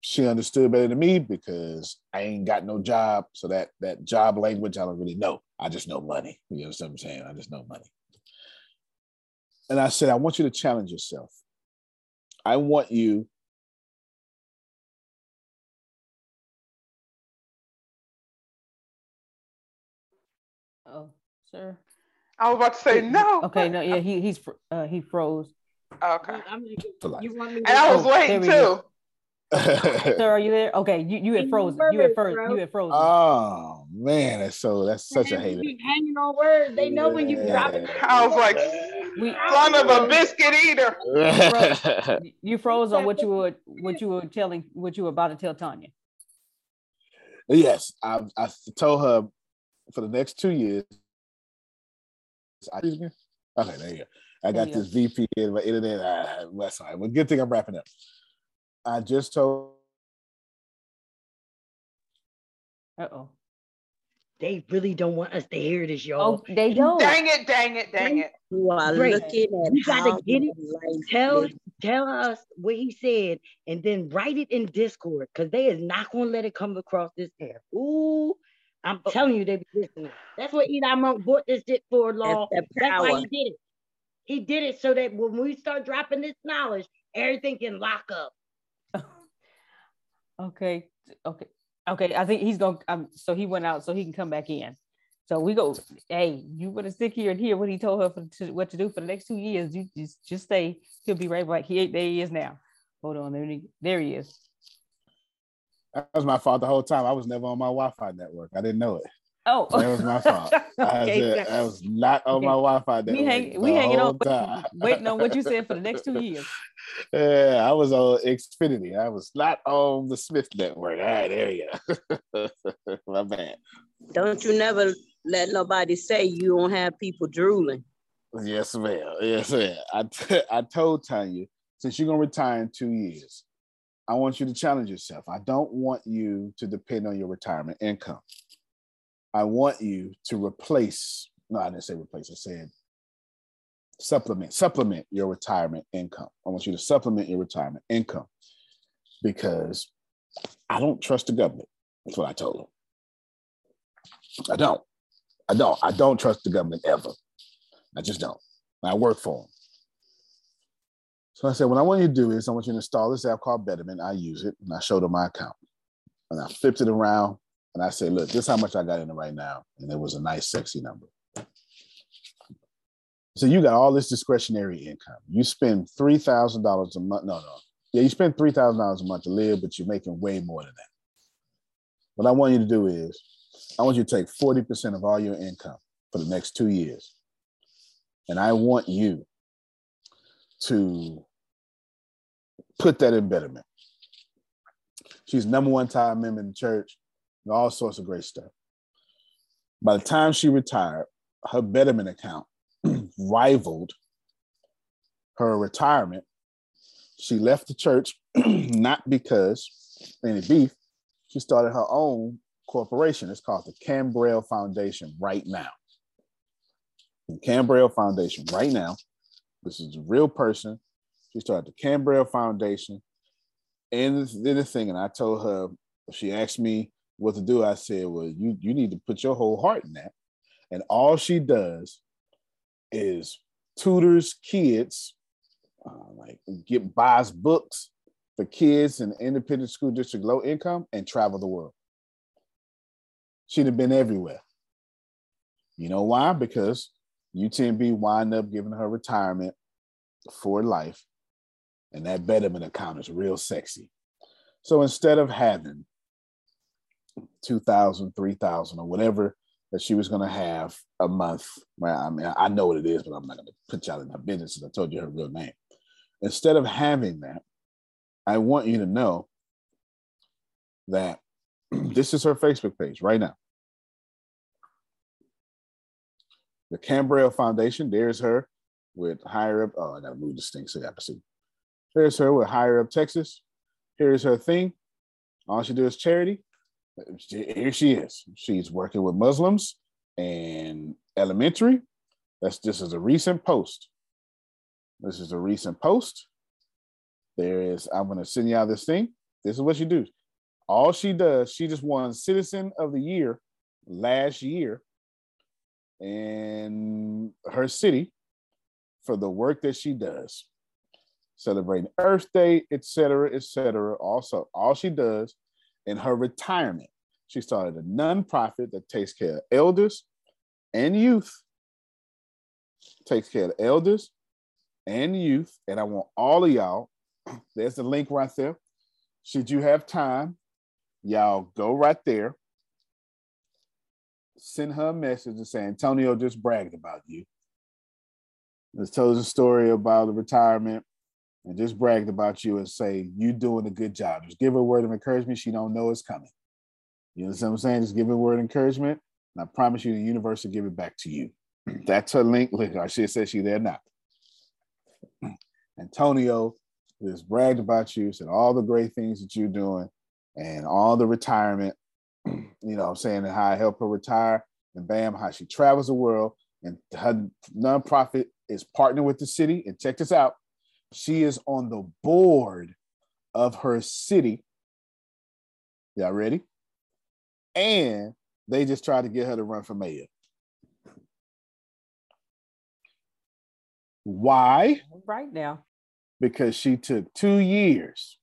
she understood better than me because I ain't got no job. So that that job language, I don't really know. I just know money. You know what I'm saying? I just know money. And I said, I want you to challenge yourself. I want you Oh, sir. I was about to say no. Okay, no, yeah, he he's uh, he froze. Okay. You want me and I was waiting too. Sir, are you there? Okay, you you had frozen. You had frozen. You had frozen. Oh man, that's so that's such a hater. hanging on words. They know when you drop it. I was like, son of a biscuit eater. You froze on what you were what you were telling what you were about to tell Tanya. Yes, I I told her for the next two years. Okay, there you go. I got this VPN, my internet. Uh, that's all right. Well, good thing I'm wrapping up. I just told. Uh oh. They really don't want us to hear this, y'all. Oh, they don't. Dang it! Dang it! Dang it! You are Great. looking at You gotta get it. Tell is. tell us what he said, and then write it in Discord, because they is not gonna let it come across this air. Ooh, I'm oh. telling you, they be listening. That's what Elon Musk bought this shit for, law. That's That's why he did it. He did it so that when we start dropping this knowledge, everything can lock up. Okay, okay, okay. I think he's gonna. Um, so he went out, so he can come back in. So we go. Hey, you want to stick here and hear what he told her for, to, what to do for the next two years. You just just stay. He'll be right back. He there. He is now. Hold on. There he, there he is. That was my fault the whole time. I was never on my Wi-Fi network. I didn't know it. Oh, that was my fault. I, Okay, was, I was not on Okay. my Wi-Fi network. we hang, we hanging on, time. waiting on what you said for the next two years. Yeah, I was on Xfinity. I was not on the Smith network. All right, there you go. my bad. Don't you never let nobody say you don't have people drooling. Yes, ma'am. Yes, ma'am. I, t- I told Tanya, since you're gonna retire in two years, I want you to challenge yourself. I don't want you to depend on your retirement income. I want you to replace, no, I didn't say replace, I said supplement, supplement your retirement income. I want you to supplement your retirement income because I don't trust the government. That's what I told them. I don't. I don't. I don't trust the government ever. I just don't. I work for them. So I said, what I want you to do is I want you to install this app called Betterment. I use it and I showed them my account. And I flipped it around and I say, look, this is how much I got in it right now. And it was a nice, sexy number. So you got all this discretionary income. You spend three thousand dollars a month. No, no. Yeah, you spend three thousand dollars a month to live, but you're making way more than that. What I want you to do is I want you to take 40% of all your income for the next two years. And I want you to put that in betterment. She's number one time member in the church, all sorts of great stuff. By the time she retired, her betterment account rivaled her retirement. She left the church not because any beef. She started her own corporation. It's called the Cambrell Foundation right now. The Cambrell Foundation right now. This is a real person. She started the Cambrell Foundation. And did the thing, and I told her, she asked me what to do. I said, Well, you, you need to put your whole heart in that. And all she does is tutors kids, uh, like get buys books for kids in independent school district, low income, and travel the world. She'd have been everywhere. You know why? Because UTMB wind up giving her retirement for life, and that betterment account is real sexy. So instead of having 2,000, 3,000, or whatever that she was going to have a month, I mean, I know what it is, but I'm not going to put y'all in her business. I told you her real name. Instead of having that, I want you to know that this is her Facebook page right now. The Cambrell Foundation, there's her with higher up. Oh, I gotta move this thing so you can see. There's her with higher up Texas. Here's her thing. All she does is charity. Here she is. She's working with Muslims and elementary. That's this is a recent post. This is a recent post. There is, I'm gonna send out this thing. This is what she does. All she does, she just won Citizen of the Year last year in her city for the work that she does, celebrating Earth Day, etc., etc. Also, all she does in her retirement, she started a nonprofit that takes care of elders and youth, takes care of elders and youth. And I want all of y'all, there's the link right there. Should you have time, y'all go right there, send her a message and say, Antonio just bragged about you. Just tells a story about the retirement and just bragged about you and say, you doing a good job. Just give her a word of encouragement. She don't know it's coming. You know what I'm saying? Just give her a word of encouragement. And I promise you the universe will give it back to you. That's her link. Should have said she there now. Antonio just bragged about you, said all the great things that you're doing and all the retirement, you know I'm saying, and how I help her retire and bam, how she travels the world and her nonprofit is partnering with the city. And check this out. She is on the board of her city. Y'all ready? And they just tried to get her to run for mayor. Why? Right now. Because she took two years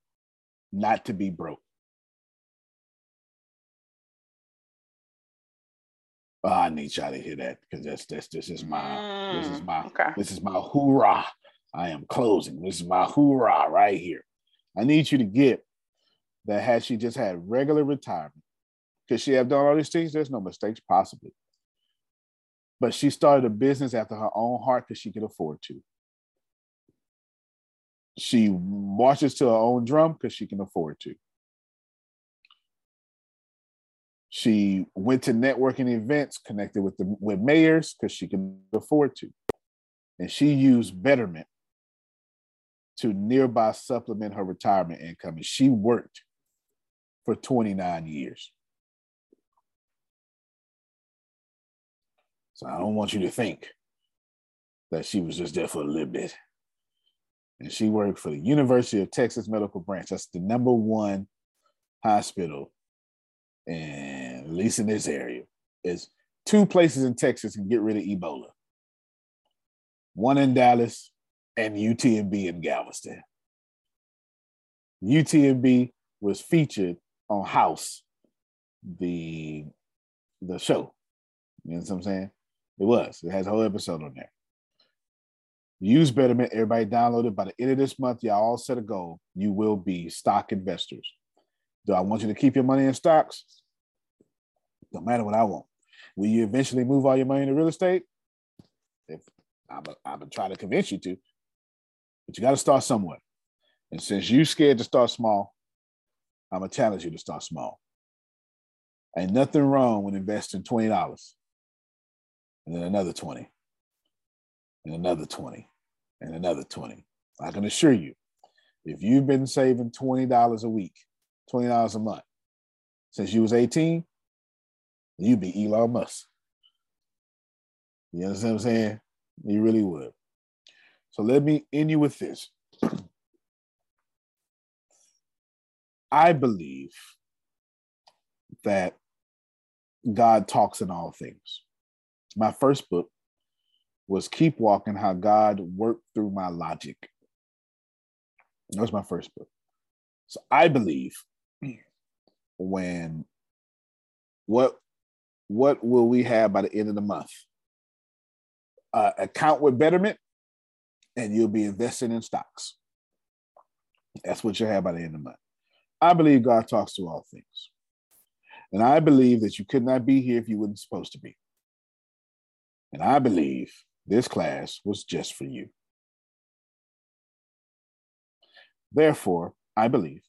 not to be broke. Oh, I need y'all to hear that because that's that's this is my mm, this is mm, my okay. this is my hoorah. I am closing. This is my hoorah right here. I need you to get that had she just had regular retirement, could she have done all these things? There's no mistakes possibly. But she started a business after her own heart because she could afford to. She marches to her own drum because she can afford to. She went to networking events connected with the with mayors because she can afford to. And she used Betterment to nearby supplement her retirement income. And she worked for 29 years. So I don't want you to think that she was just there for a little bit. And she worked for the University of Texas Medical Branch. That's the number one hospital and at least in this area, is two places in Texas can get rid of Ebola. One in Dallas and UTMB in Galveston. UTMB was featured on House, the the show. You know what I'm saying? It was. It has a whole episode on there. Use Betterment. Everybody download it. By the end of this month, y'all all set a goal. You will be stock investors. Do I want you to keep your money in stocks? Don't matter what I want. Will you eventually move all your money into real estate? If I'm, I'm gonna try to convince you to, but you got to start somewhere. And since you're scared to start small, I'm gonna challenge you to start small. Ain't nothing wrong with investing twenty dollars, and then another twenty, and another twenty, and another twenty. I can assure you, if you've been saving twenty dollars a week, twenty dollars a month since you was eighteen, you'd be Elon Musk. You understand what I'm saying? You really would. So let me end you with this. I believe that God talks in all things. My first book was Keep Walking How God Worked Through My Logic. That was my first book. So I believe when what what will we have by the end of the month? Uh, account with Betterment, and you'll be investing in stocks. That's what you'll have by the end of the month. I believe God talks to all things. And I believe that you could not be here if you weren't supposed to be. And I believe this class was just for you. Therefore, I believe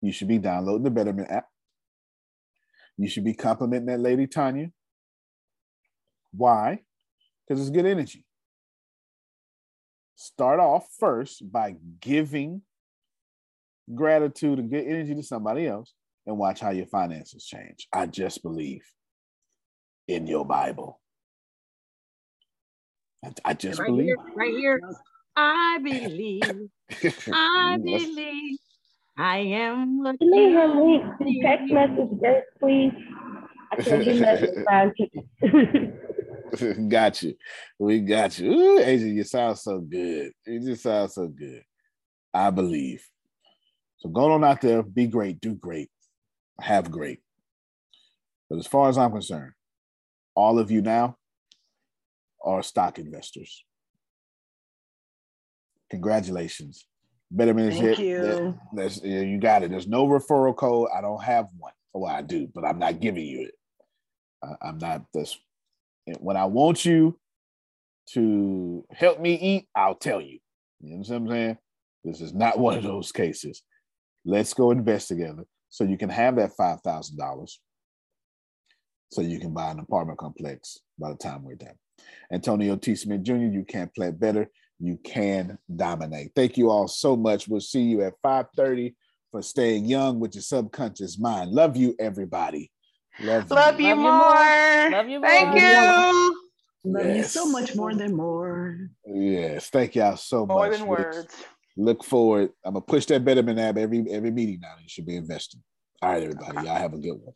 you should be downloading the Betterment app. You should be complimenting that lady Tanya. Why? Because it's good energy. Start off first by giving gratitude and good energy to somebody else and watch how your finances change. I just believe in your Bible. I, I just right believe. Here, right here. I believe. I believe. I am what Can you have me text message this, please? I can't do nothing got you. We got you. Ooh, Asia, you sound so good. You just sound so good. I believe. So go on out there, be great, do great, have great. But as far as I'm concerned, all of you now are stock investors. Congratulations. Betterment is Thank you. There's, you got it. There's no referral code. I don't have one. Well, I do, but I'm not giving you it. I, I'm not this. When I want you to help me eat, I'll tell you. You know what I'm saying? This is not one of those cases. Let's go invest together so you can have that $5,000 so you can buy an apartment complex by the time we're done. Antonio T. Smith Jr., you can't play better. You can dominate. Thank you all so much. We'll see you at 5:30 for staying young with your subconscious mind. Love you, everybody. Love, Love you, you more. Love you more. Thank you. Love yes. you so much more than more. Yes. Thank y'all so more much. More than words. Look forward. I'm gonna push that Betterment app every every meeting now. You should be investing. All right, everybody. Y'all have a good one.